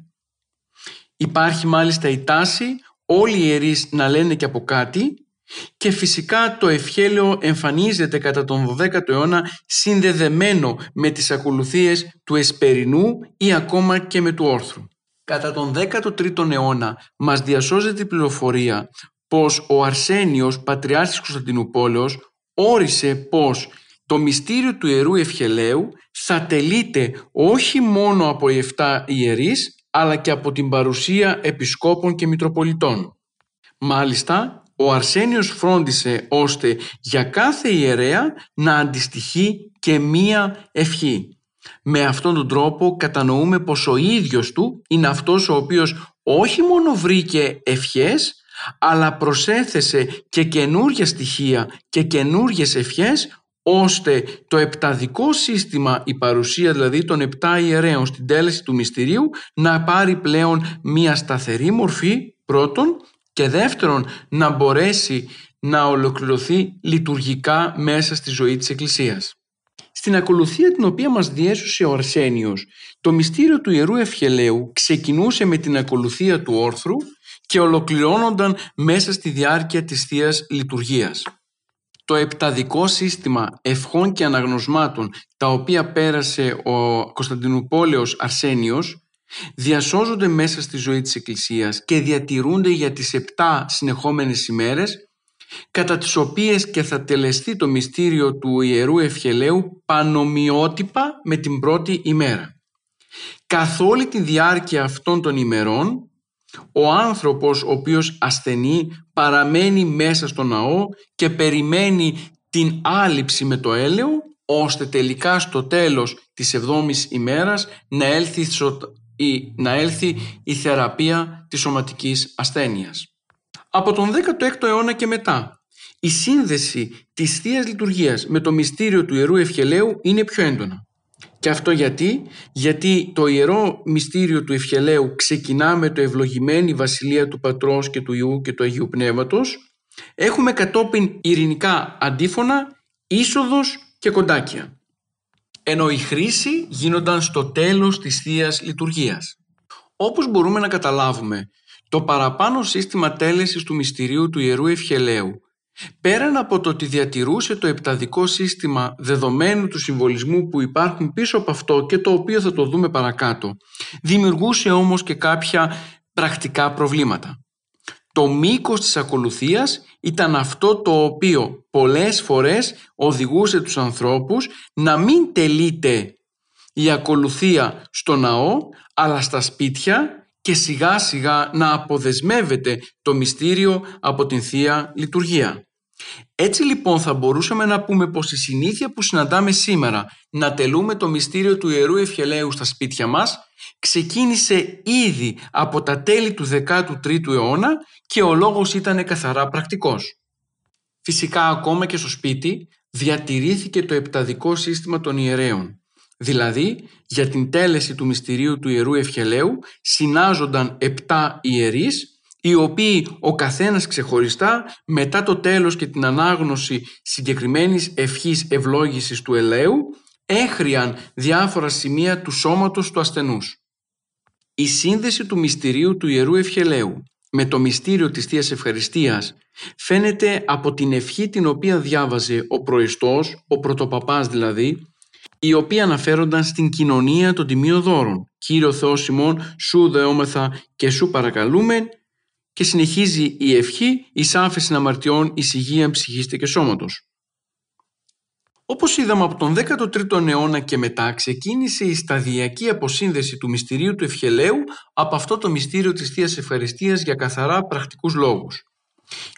Speaker 2: Υπάρχει μάλιστα η τάση όλοι οι ιερείς να λένε και από κάτι και φυσικά το ευχέλαιο εμφανίζεται κατά τον 12ο αιώνα συνδεδεμένο με τις ακολουθίες του Εσπερινού ή ακόμα και με του Όρθρου. Κατά τον 13ο αιώνα μας διασώζεται η πληροφορία πως ο Αρσένιος, πατριάρχης Κωνσταντινούπολεως, όρισε πως το μυστήριο του Ιερού Ευχελαίου θα τελείται όχι μόνο από οι 7 ιερείς, αλλά και από την παρουσία επισκόπων και μητροπολιτών. Μάλιστα, ο Αρσένιος φρόντισε ώστε για κάθε ιερέα να αντιστοιχεί και μία ευχή. Με αυτόν τον τρόπο κατανοούμε πως ο ίδιος του είναι αυτός ο οποίος όχι μόνο βρήκε ευχές αλλά προσέθεσε και καινούργια στοιχεία και καινούργιες ευχές ώστε το επταδικό σύστημα, η παρουσία δηλαδή των επτά ιερέων στην τέλεση του μυστηρίου να πάρει πλέον μία σταθερή μορφή πρώτον και δεύτερον να μπορέσει να ολοκληρωθεί λειτουργικά μέσα στη ζωή της Εκκλησίας. Στην ακολουθία την οποία μας διέσωσε ο Αρσένιος, το μυστήριο του Ιερού Ευχελαίου ξεκινούσε με την ακολουθία του όρθρου και ολοκληρώνονταν μέσα στη διάρκεια της θείας Λειτουργίας. Το το επταδικό σύστημα ευχών και αναγνωσμάτων τα οποία πέρασε ο Κωνσταντινούπολεος Αρσένιος διασώζονται μέσα στη ζωή της Εκκλησίας και διατηρούνται για τις επτά συνεχόμενες ημέρες κατά τις οποίες και θα τελεστεί το μυστήριο του Ιερού Ευχελαίου πανομοιότυπα με την πρώτη ημέρα. Καθ' όλη τη διάρκεια αυτών των ημερών ο άνθρωπος ο οποίος ασθενεί παραμένει μέσα στο ναό και περιμένει την άλυψη με το έλεο ώστε τελικά στο τέλος της εβδόμης ημέρας να έλθει, η, να έλθει η θεραπεία της σωματικής ασθένειας. Από τον 16ο αιώνα και μετά η σύνδεση της Θείας Λειτουργίας με το μυστήριο του Ιερού Ευχελαίου είναι πιο έντονα. Και αυτό γιατί, γιατί το Ιερό Μυστήριο του Ευχελαίου ξεκινά με το ευλογημένη Βασιλεία του Πατρός και του Ιού και του Αγίου Πνεύματος. Έχουμε κατόπιν ειρηνικά αντίφωνα, είσοδος και κοντάκια. Ενώ η χρήση γίνονταν στο τέλος της θείας Λειτουργίας. Όπως μπορούμε να καταλάβουμε, το παραπάνω σύστημα τέλεσης του μυστηρίου του Ιερού Ευχελαίου Πέραν από το ότι διατηρούσε το επταδικό σύστημα δεδομένου του συμβολισμού που υπάρχουν πίσω από αυτό και το οποίο θα το δούμε παρακάτω, δημιουργούσε όμως και κάποια πρακτικά προβλήματα. Το μήκος της ακολουθίας ήταν αυτό το οποίο πολλές φορές οδηγούσε τους ανθρώπους να μην τελείται η ακολουθία στο ναό αλλά στα σπίτια και σιγά σιγά να αποδεσμεύεται το μυστήριο από την Θεία Λειτουργία. Έτσι λοιπόν θα μπορούσαμε να πούμε πως η συνήθεια που συναντάμε σήμερα να τελούμε το μυστήριο του Ιερού Ευχελαίου στα σπίτια μας ξεκίνησε ήδη από τα τέλη του 13ου αιώνα και ο λόγος ήταν καθαρά πρακτικός. Φυσικά ακόμα και στο σπίτι διατηρήθηκε το επταδικό σύστημα των ιερέων. Δηλαδή, για την τέλεση του μυστηρίου του Ιερού Ευχελαίου συνάζονταν επτά ιερείς οι οποίοι ο καθένας ξεχωριστά μετά το τέλος και την ανάγνωση συγκεκριμένης ευχής ευλόγησης του ελαίου έχριαν διάφορα σημεία του σώματος του ασθενούς. Η σύνδεση του μυστηρίου του Ιερού Ευχελαίου με το μυστήριο της Θείας Ευχαριστίας φαίνεται από την ευχή την οποία διάβαζε ο προϊστός, ο πρωτοπαπάς δηλαδή, οι οποίοι αναφέρονταν στην κοινωνία των τιμίων δώρων. Κύριο Θεός ημών, σου δεόμεθα και σου παρακαλούμε και συνεχίζει η ευχή εις άφεση αμαρτιών εις υγεία ψυχής και σώματος. Όπως είδαμε από τον 13ο αιώνα και μετά ξεκίνησε η σταδιακή αποσύνδεση του μυστηρίου του ευχελαίου από αυτό το μυστήριο της Θείας Ευχαριστίας για καθαρά πρακτικούς λόγους.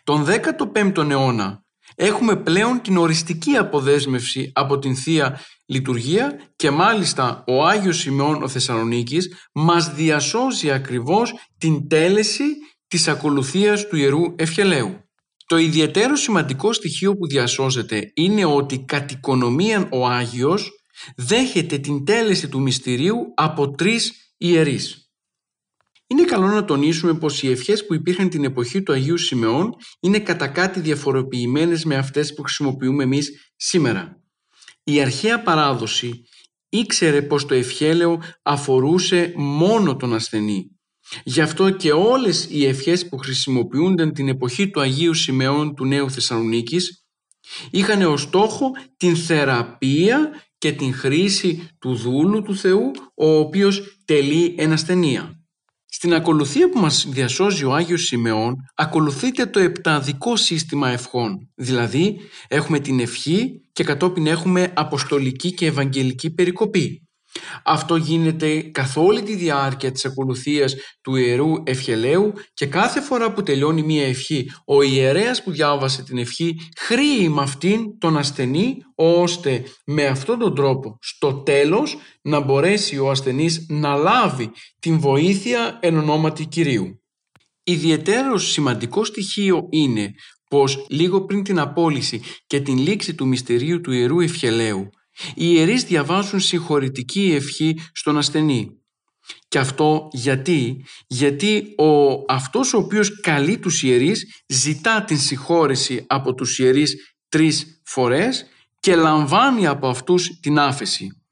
Speaker 2: Τον 15ο αιώνα έχουμε πλέον την οριστική αποδέσμευση από την Θεία Λειτουργία και μάλιστα ο Άγιος Σημεών ο Θεσσαλονίκης μας διασώζει ακριβώς την τέλεση της ακολουθίας του Ιερού Ευχελαίου. Το ιδιαίτερο σημαντικό στοιχείο που διασώζεται είναι ότι κατ' οικονομίαν ο Άγιος δέχεται την τέλεση του μυστηρίου από τρεις ιερείς. Είναι καλό να τονίσουμε πως οι ευχές που υπήρχαν την εποχή του Αγίου Σιμεών είναι κατά κάτι διαφοροποιημένες με αυτές που χρησιμοποιούμε εμείς σήμερα. Η αρχαία παράδοση ήξερε πως το ευχέλαιο αφορούσε μόνο τον ασθενή Γι' αυτό και όλες οι ευχές που χρησιμοποιούνταν την εποχή του Αγίου Σιμεών του Νέου Θεσσαλονίκης είχαν ως στόχο την θεραπεία και την χρήση του δούλου του Θεού ο οποίος τελεί ενασθενεία. Στην ακολουθία που μας διασώζει ο Άγιος Σιμεών ακολουθείται το επταδικό σύστημα ευχών. Δηλαδή έχουμε την ευχή και κατόπιν έχουμε αποστολική και ευαγγελική περικοπή. Αυτό γίνεται καθ' όλη τη διάρκεια της ακολουθίας του Ιερού Ευχελαίου και κάθε φορά που τελειώνει μία ευχή, ο ιερέας που διάβασε την ευχή χρήει με αυτήν τον ασθενή ώστε με αυτόν τον τρόπο στο τέλος να μπορέσει ο ασθενής να λάβει την βοήθεια εν ονόματι Κυρίου. Ιδιαίτερο σημαντικό στοιχείο είναι πως λίγο πριν την απόλυση και την λήξη του μυστηρίου του Ιερού Ευχελαίου οι ιερείς διαβάζουν συγχωρητική ευχή στον ασθενή. Και αυτό γιατί, γιατί ο, αυτός ο οποίος καλεί τους ιερείς ζητά την συγχώρεση από τους ιερείς τρεις φορές και λαμβάνει από αυτούς την άφεση.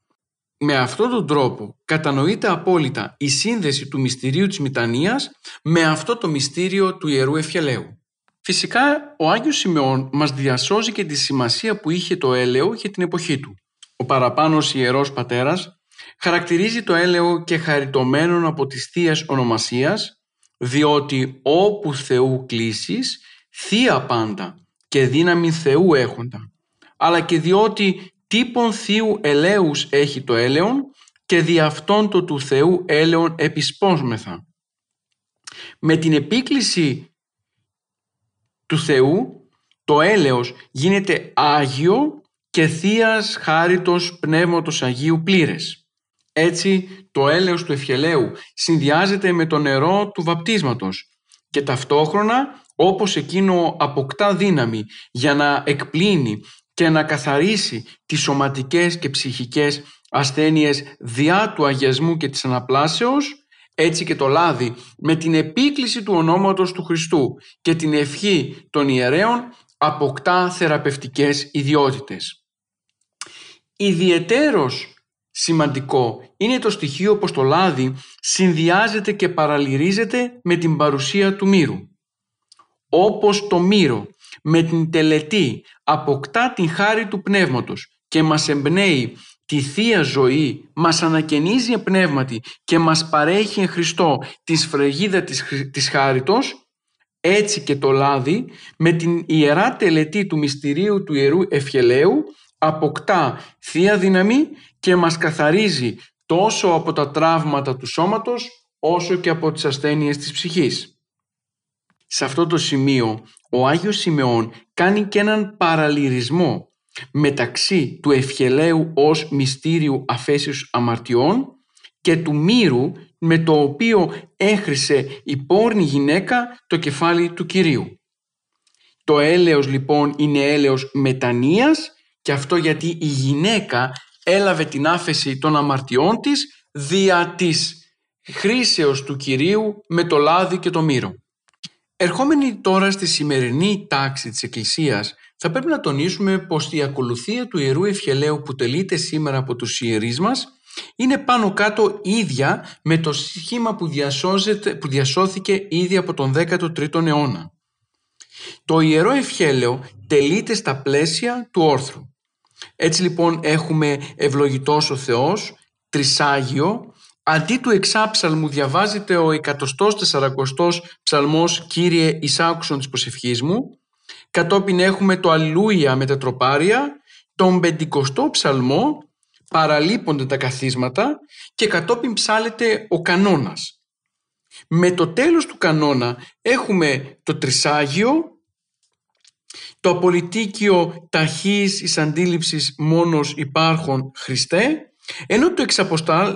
Speaker 2: Με αυτόν τον τρόπο κατανοείται απόλυτα η σύνδεση του μυστηρίου της Μητανίας με αυτό το μυστήριο του Ιερού Ευχελαίου. Φυσικά ο Άγιος Σημεών μας διασώζει και τη σημασία που είχε το έλεο για την εποχή του. Ο παραπάνος ιερός πατέρας χαρακτηρίζει το έλεο και χαριτωμένον από της Θείας ονομασίας διότι όπου Θεού κλήσεις θεία πάντα και δύναμη Θεού έχοντα αλλά και διότι τύπον Θείου ελέους έχει το έλεον και δι' αυτόν το του Θεού έλεον επισπόσμεθα. Με την επίκληση του Θεού το έλεος γίνεται Άγιο και Θείας Χάριτος Πνεύματος Αγίου πλήρες. Έτσι το έλεος του ευχελαίου συνδυάζεται με το νερό του βαπτίσματος και ταυτόχρονα όπως εκείνο αποκτά δύναμη για να εκπλύνει και να καθαρίσει τις σωματικές και ψυχικές ασθένειες διά του αγιασμού και της αναπλάσεως, έτσι και το λάδι με την επίκληση του ονόματος του Χριστού και την ευχή των ιερέων αποκτά θεραπευτικές ιδιότητες. Ιδιαιτέρως σημαντικό είναι το στοιχείο πως το λάδι συνδυάζεται και παραλυρίζεται με την παρουσία του μύρου. Όπως το μύρο με την τελετή αποκτά την χάρη του πνεύματος και μας εμπνέει τη Θεία Ζωή, μας ανακαινίζει πνεύματι και μας παρέχει εν Χριστώ τη σφραγίδα της, της χάριτος, έτσι και το λάδι με την ιερά τελετή του μυστηρίου του Ιερού Ευχελαίου αποκτά Θεία Δύναμη και μας καθαρίζει τόσο από τα τραύματα του σώματος όσο και από τις ασθένειες της ψυχής. Σε αυτό το σημείο ο Άγιος Σιμεών κάνει και έναν παραλυρισμό μεταξύ του ευχελαίου ως μυστήριου αφέσεως αμαρτιών και του μύρου με το οποίο έχρισε η πόρνη γυναίκα το κεφάλι του Κυρίου. Το έλεος λοιπόν είναι έλεος μετανοίας και αυτό γιατί η γυναίκα έλαβε την άφεση των αμαρτιών της δια της χρήσεως του Κυρίου με το λάδι και το μύρο. Ερχόμενοι τώρα στη σημερινή τάξη της Εκκλησίας θα πρέπει να τονίσουμε πως η ακολουθία του Ιερού Ευχελαίου που τελείται σήμερα από τους ιερείς μας είναι πάνω κάτω ίδια με το σχήμα που, που διασώθηκε ήδη από τον 13ο αιώνα. Το Ιερό Ευχέλαιο τελείται στα πλαίσια του όρθρου. Έτσι λοιπόν έχουμε ευλογητός ο Θεός, τρισάγιο, Αντί του εξάψαλμου διαβάζεται ο 140ος ψαλμός «Κύριε εισάκουσον της προσευχής μου». Κατόπιν έχουμε το «Αλληλούια» με τα τροπάρια, τον πεντηκοστό ψαλμό παραλείπονται τα καθίσματα και κατόπιν ψάλεται ο κανόνας. Με το τέλος του κανόνα έχουμε το τρισάγιο, το απολυτίκιο ταχύς εις αντίληψης μόνος υπάρχων Χριστέ ενώ το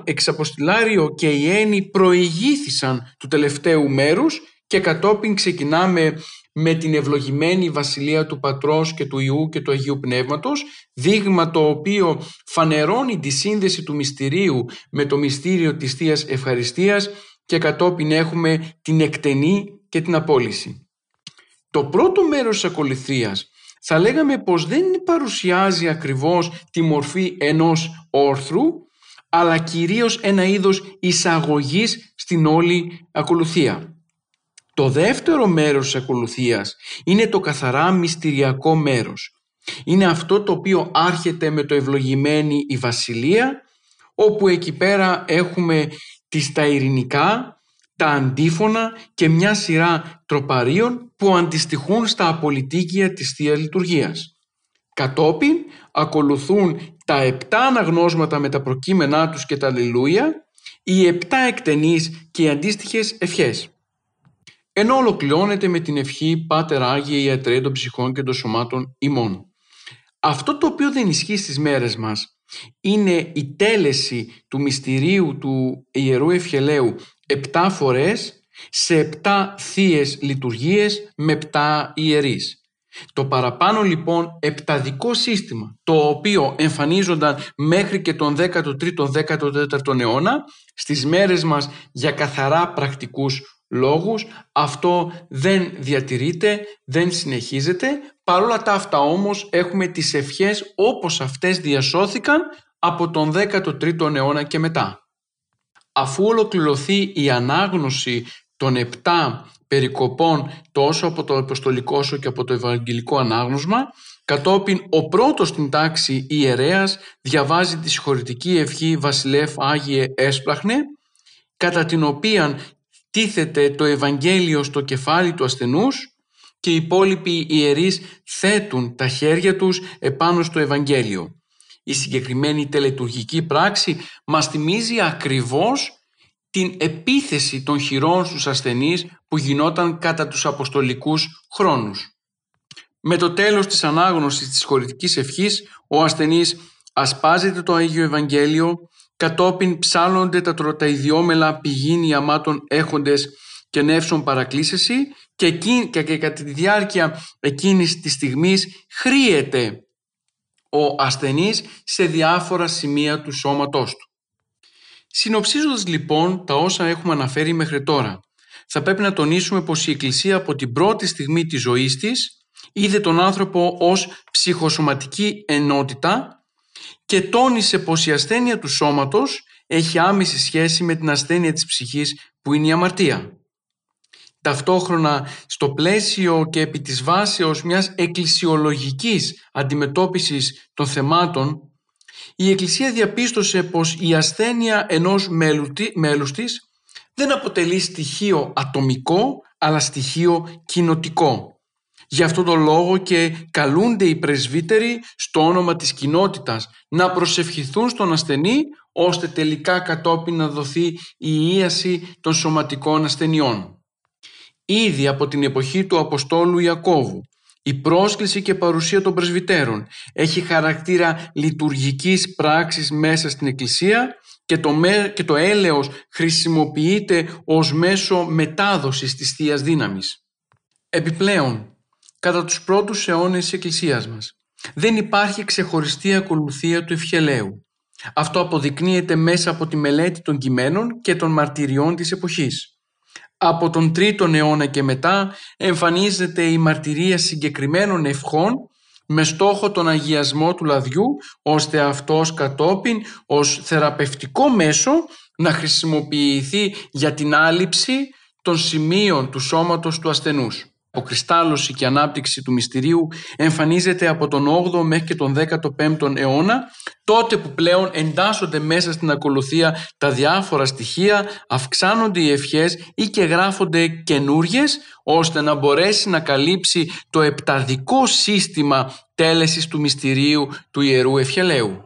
Speaker 2: εξαποστηλάριο και η έννοι προηγήθησαν του τελευταίου μέρους και κατόπιν ξεκινάμε με την ευλογημένη βασιλεία του Πατρός και του Ιού και του Αγίου Πνεύματος, δείγμα το οποίο φανερώνει τη σύνδεση του μυστηρίου με το μυστήριο της Θείας Ευχαριστίας και κατόπιν έχουμε την εκτενή και την απόλυση. Το πρώτο μέρος της ακολουθίας θα λέγαμε πως δεν παρουσιάζει ακριβώς τη μορφή ενός όρθρου, αλλά κυρίως ένα είδος εισαγωγής στην όλη ακολουθία. Το δεύτερο μέρος της ακολουθίας είναι το καθαρά μυστηριακό μέρος. Είναι αυτό το οποίο άρχεται με το ευλογημένη η βασιλεία, όπου εκεί πέρα έχουμε τις τα ειρηνικά, τα αντίφωνα και μια σειρά τροπαρίων που αντιστοιχούν στα απολυτίκια της θείας Λειτουργίας. Κατόπιν ακολουθούν τα επτά αναγνώσματα με τα προκείμενά τους και τα αλληλούια, οι επτά εκτενείς και οι αντίστοιχες ευχές. Ενώ ολοκληρώνεται με την ευχή «Πάτερ Άγιε Ιατρέ των ψυχών και των σωμάτων ημών». Αυτό το οποίο δεν ισχύει στις μέρες μας είναι η τέλεση του μυστηρίου του Ιερού Ευχελαίου επτά φορές σε επτά θείες λειτουργίες με επτά ιερείς. Το παραπάνω λοιπόν επταδικό σύστημα το οποίο εμφανίζονταν μέχρι και τον 13ο-14ο αιώνα στις μέρες μας για καθαρά πρακτικούς λόγους αυτό δεν διατηρείται, δεν συνεχίζεται παρόλα τα αυτά όμως έχουμε τις ευχές όπως αυτές διασώθηκαν από τον 13ο αιώνα και μετά. Αφού ολοκληρωθεί η ανάγνωση των επτά περικοπών τόσο από το Αποστολικό όσο και από το Ευαγγελικό Ανάγνωσμα κατόπιν ο πρώτος στην τάξη ιερέας διαβάζει τη συγχωρητική ευχή Βασιλεύ Άγιε Έσπλαχνε κατά την οποία τίθεται το Ευαγγέλιο στο κεφάλι του ασθενούς και οι υπόλοιποι ιερείς θέτουν τα χέρια τους επάνω στο Ευαγγέλιο. Η συγκεκριμένη τελετουργική πράξη μας θυμίζει ακριβώς την επίθεση των χειρών στους ασθενείς που γινόταν κατά τους αποστολικούς χρόνους. Με το τέλος της ανάγνωσης της χωρητικής ευχής, ο ασθενής ασπάζεται το Αγίο Ευαγγέλιο, κατόπιν ψάλλονται τα, τα ιδιόμελα πηγήνοι αμάτων έχοντες και νεύσων παρακλήσεση και, και, και κατά τη διάρκεια εκείνης της στιγμής χρήεται ο ασθενής σε διάφορα σημεία του σώματός του. Συνοψίζοντας λοιπόν τα όσα έχουμε αναφέρει μέχρι τώρα, θα πρέπει να τονίσουμε πως η Εκκλησία από την πρώτη στιγμή της ζωής της είδε τον άνθρωπο ως ψυχοσωματική ενότητα και τόνισε πως η ασθένεια του σώματος έχει άμεση σχέση με την ασθένεια της ψυχής που είναι η αμαρτία. Ταυτόχρονα στο πλαίσιο και επί της βάσεως μιας εκκλησιολογικής αντιμετώπισης των θεμάτων η Εκκλησία διαπίστωσε πως η ασθένεια ενός μέλους της δεν αποτελεί στοιχείο ατομικό αλλά στοιχείο κοινοτικό. Γι' αυτό τον λόγο και καλούνται οι πρεσβύτεροι στο όνομα της κοινότητας να προσευχηθούν στον ασθενή ώστε τελικά κατόπιν να δοθεί η ίαση των σωματικών ασθενειών. Ήδη από την εποχή του Αποστόλου Ιακώβου η πρόσκληση και παρουσία των πρεσβυτέρων έχει χαρακτήρα λειτουργικής πράξης μέσα στην Εκκλησία και το, και το έλεος χρησιμοποιείται ως μέσο μετάδοσης της Θείας Δύναμης. Επιπλέον, κατά τους πρώτους αιώνες της Εκκλησίας μας, δεν υπάρχει ξεχωριστή ακολουθία του ευχελαίου. Αυτό αποδεικνύεται μέσα από τη μελέτη των κειμένων και των μαρτυριών της εποχής. Από τον 3ο αιώνα και μετά εμφανίζεται η μαρτυρία συγκεκριμένων ευχών με στόχο τον αγιασμό του λαδιού ώστε αυτός κατόπιν ως θεραπευτικό μέσο να χρησιμοποιηθεί για την άλυψη των σημείων του σώματος του ασθενούς αποκριστάλλωση και ανάπτυξη του μυστηρίου εμφανίζεται από τον 8ο μέχρι και τον 15ο αιώνα, τότε που πλέον εντάσσονται μέσα στην ακολουθία τα διάφορα στοιχεία, αυξάνονται οι ευχές ή και γράφονται καινούριε, ώστε να μπορέσει να καλύψει το επταδικό σύστημα τέλεσης του μυστηρίου του Ιερού Ευχελαίου.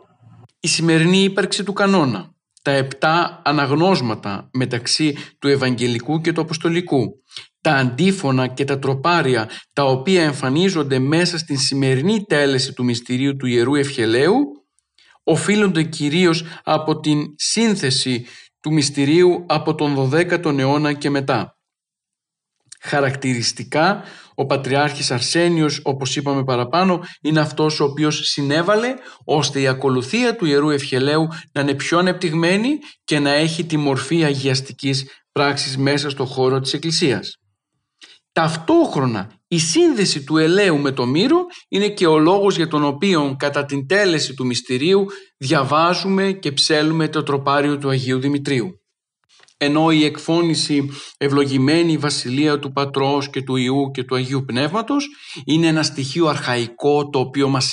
Speaker 2: Η σημερινή ύπαρξη του κανόνα τα επτά αναγνώσματα μεταξύ του Ευαγγελικού και του Αποστολικού, τα αντίφωνα και τα τροπάρια τα οποία εμφανίζονται μέσα στην σημερινή τέλεση του μυστηρίου του Ιερού Ευχελαίου, οφείλονται κυρίως από την σύνθεση του μυστηρίου από τον 12ο αιώνα και μετά. Χαρακτηριστικά, ο Πατριάρχης Αρσένιος, όπως είπαμε παραπάνω, είναι αυτός ο οποίος συνέβαλε ώστε η ακολουθία του Ιερού Ευχελαίου να είναι πιο ανεπτυγμένη και να έχει τη μορφή αγιαστικής πράξης μέσα στο χώρο της Εκκλησίας. Ταυτόχρονα η σύνδεση του ελαίου με το μύρο είναι και ο λόγος για τον οποίο κατά την τέλεση του μυστηρίου διαβάζουμε και ψέλουμε το τροπάριο του Αγίου Δημητρίου ενώ η εκφώνηση ευλογημένη βασιλεία του Πατρός και του Ιού και του Αγίου Πνεύματος είναι ένα στοιχείο αρχαϊκό το οποίο μας,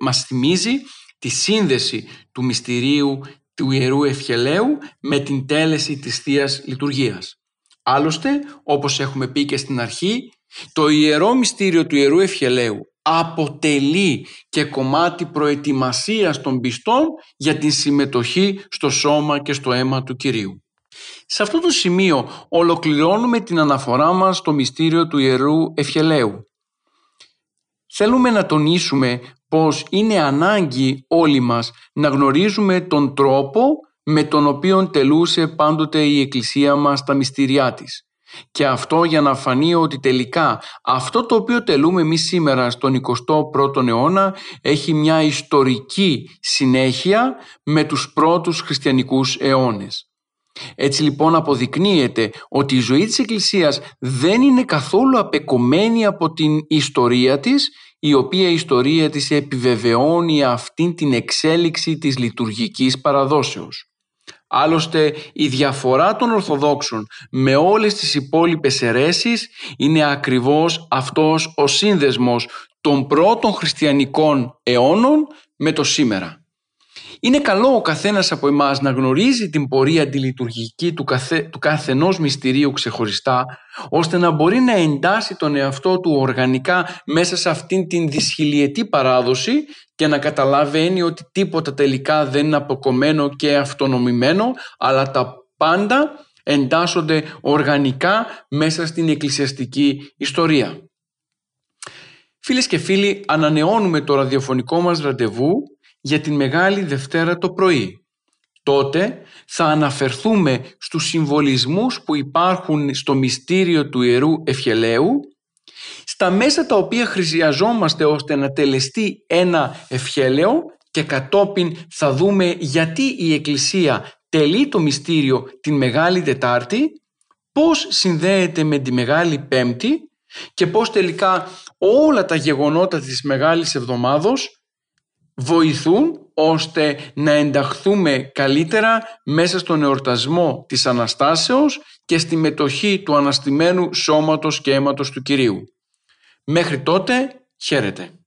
Speaker 2: μας θυμίζει τη σύνδεση του μυστηρίου του Ιερού Ευχελαίου με την τέλεση της θείας Λειτουργίας. Άλλωστε, όπως έχουμε πει και στην αρχή, το Ιερό Μυστήριο του Ιερού Ευχελαίου αποτελεί και κομμάτι προετοιμασίας των πιστών για την συμμετοχή στο σώμα και στο αίμα του Κυρίου. Σε αυτό το σημείο ολοκληρώνουμε την αναφορά μας στο μυστήριο του Ιερού Ευχελαίου. Θέλουμε να τονίσουμε πως είναι ανάγκη όλοι μας να γνωρίζουμε τον τρόπο με τον οποίο τελούσε πάντοτε η Εκκλησία μας τα μυστήριά της. Και αυτό για να φανεί ότι τελικά αυτό το οποίο τελούμε εμείς σήμερα στον 21ο αιώνα έχει μια ιστορική συνέχεια με τους πρώτους χριστιανικούς αιώνες. Έτσι λοιπόν αποδεικνύεται ότι η ζωή της Εκκλησίας δεν είναι καθόλου απεκομμένη από την ιστορία της η οποία η ιστορία της επιβεβαιώνει αυτήν την εξέλιξη της λειτουργικής παραδόσεως. Άλλωστε η διαφορά των Ορθοδόξων με όλες τις υπόλοιπες αιρέσεις είναι ακριβώς αυτός ο σύνδεσμος των πρώτων χριστιανικών αιώνων με το σήμερα. Είναι καλό ο καθένας από εμάς να γνωρίζει την πορεία αντιλειτουργική του, καθε, του καθενός μυστηρίου ξεχωριστά, ώστε να μπορεί να εντάσει τον εαυτό του οργανικά μέσα σε αυτήν την δυσχυλιετή παράδοση και να καταλαβαίνει ότι τίποτα τελικά δεν είναι αποκομμένο και αυτονομημένο, αλλά τα πάντα εντάσσονται οργανικά μέσα στην εκκλησιαστική ιστορία. Φίλες και φίλοι, ανανεώνουμε το ραδιοφωνικό μας ραντεβού για την Μεγάλη Δευτέρα το πρωί. Τότε θα αναφερθούμε στους συμβολισμούς που υπάρχουν στο μυστήριο του Ιερού Ευχελαίου, στα μέσα τα οποία χρειαζόμαστε ώστε να τελεστεί ένα ευχέλαιο και κατόπιν θα δούμε γιατί η Εκκλησία τελεί το μυστήριο την Μεγάλη Τετάρτη, πώς συνδέεται με τη Μεγάλη Πέμπτη και πώς τελικά όλα τα γεγονότα της Μεγάλης Εβδομάδος βοηθούν ώστε να ενταχθούμε καλύτερα μέσα στον εορτασμό της Αναστάσεως και στη μετοχή του αναστημένου σώματος και αίματος του Κυρίου. Μέχρι τότε, χαίρετε.